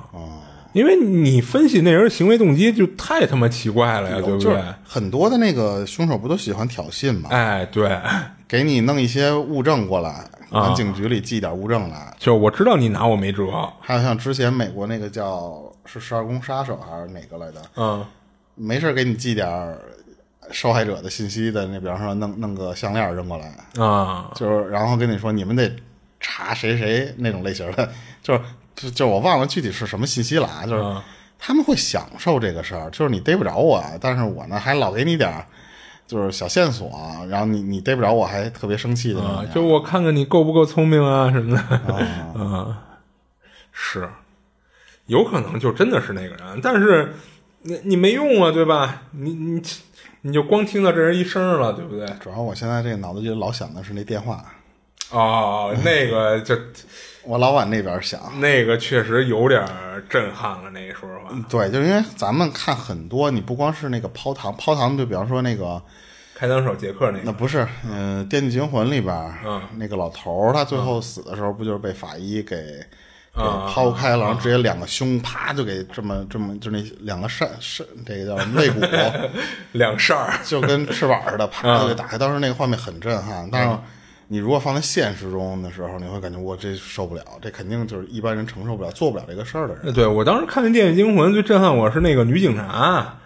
因为你分析那人行为动机就太他妈奇怪了呀，对不对？很多的那个凶手不都喜欢挑衅嘛，哎，对，给你弄一些物证过来，啊。往警局里寄点物证来。就我知道你拿我没辙，还有像之前美国那个叫是十二宫杀手还是哪个来的，嗯。没事儿给你寄点儿受害者的信息的那，比方说弄弄个项链扔过来，啊，就是然后跟你说你们得查谁谁那种类型的，就是就就我忘了具体是什么信息了啊，就是嗯他们会享受这个事儿，就是你逮不着我，但是我呢还老给你点儿就是小线索，然后你你逮不着我还特别生气的就我看看你够不够聪明啊什么的，啊啊，是，有可能就真的是那个人，但是你你没用啊，对吧？你你你就光听到这人一声了，对不对？主要我现在这个脑子里老想的是那电话，哦，那个 就我老往那边想。那个确实有点震撼了，那说实话，对，就是因为咱们看很多，你不光是那个抛糖，抛糖就比方说那个，开膛手杰克那个，那不是，嗯、电锯惊魂》里边儿，嗯那个老头儿，他最后死的时候，不就是被法医给给啊抛开了，然后直接两个胸啪就给这么这么，就那两个肾肾，这个叫什么肋骨，两扇儿，就跟翅膀似的，啪就给打开。当时那个画面很震撼，但是你如果放在现实中的时候，你会感觉我这受不了，这肯定就是一般人承受不了、做不了这个事儿的人。对我当时看那《电锯惊魂》，最震撼我是那个女警察，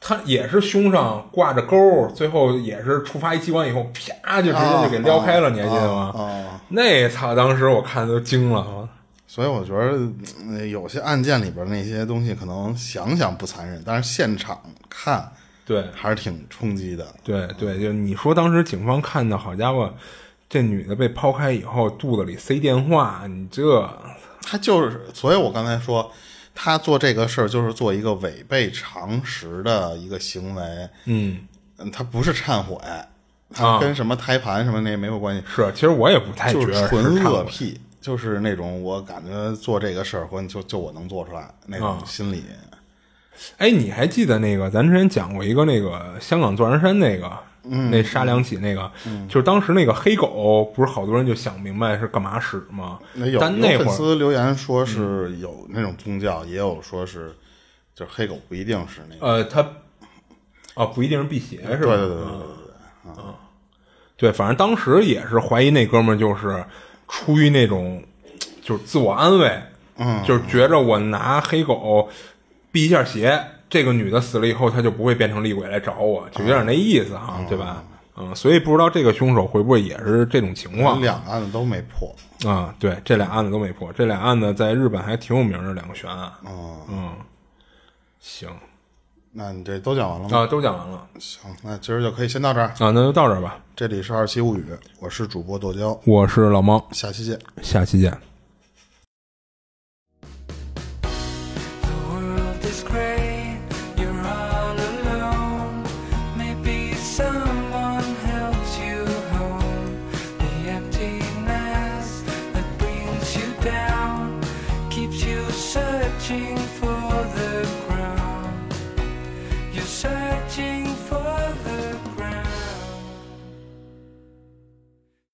她也是胸上挂着钩，最后也是触发一机关以后，啪就直接就给撩开了，你还记得吗？啊、那操！当时我看都惊了，所以我觉得、呃有些案件里边那些东西，可能想想不残忍，但是现场看对还是挺冲击的。对对，就你说当时警方看到，好家伙，这女的被抛开以后，肚子里塞电话，你这他就是，所以我刚才说，他做这个事儿就是做一个违背常识的一个行为。嗯嗯，他不是忏悔，啊他跟什么胎盘什么那没有关系，是，其实我也不太觉得纯恶癖，就是那种我感觉做这个事儿，或就就我能做出来那种啊心理。哎，你还记得那个咱之前讲过一个那个香港钻石山那个，嗯那杀两起那个，就是当时那个黑狗，不是好多人就想明白是干嘛使吗？那有有但那会儿嗯粉丝留言说是有那种宗教，也有说是就是黑狗不一定是那个。呃，他啊不一定是辟邪是吧？对对对对对对嗯，对，反正当时也是怀疑那哥们儿就是出于那种就是自我安慰，嗯，就是觉着我拿黑狗辟一下邪，这个女的死了以后，她就不会变成厉鬼来找我，就有点那意思哈，对吧？嗯，所以不知道这个凶手会不会也是这种情况两个案子都没破。啊？对，这俩案子都没破，这俩案子在日本还挺有名的两个悬案。嗯，嗯，行那你这都讲完了吗？啊，都讲完了行，那今儿就可以先到这儿。啊，那就到这儿吧。这里是二七物语，我是主播剁椒，我是老猫，下期见。下期见。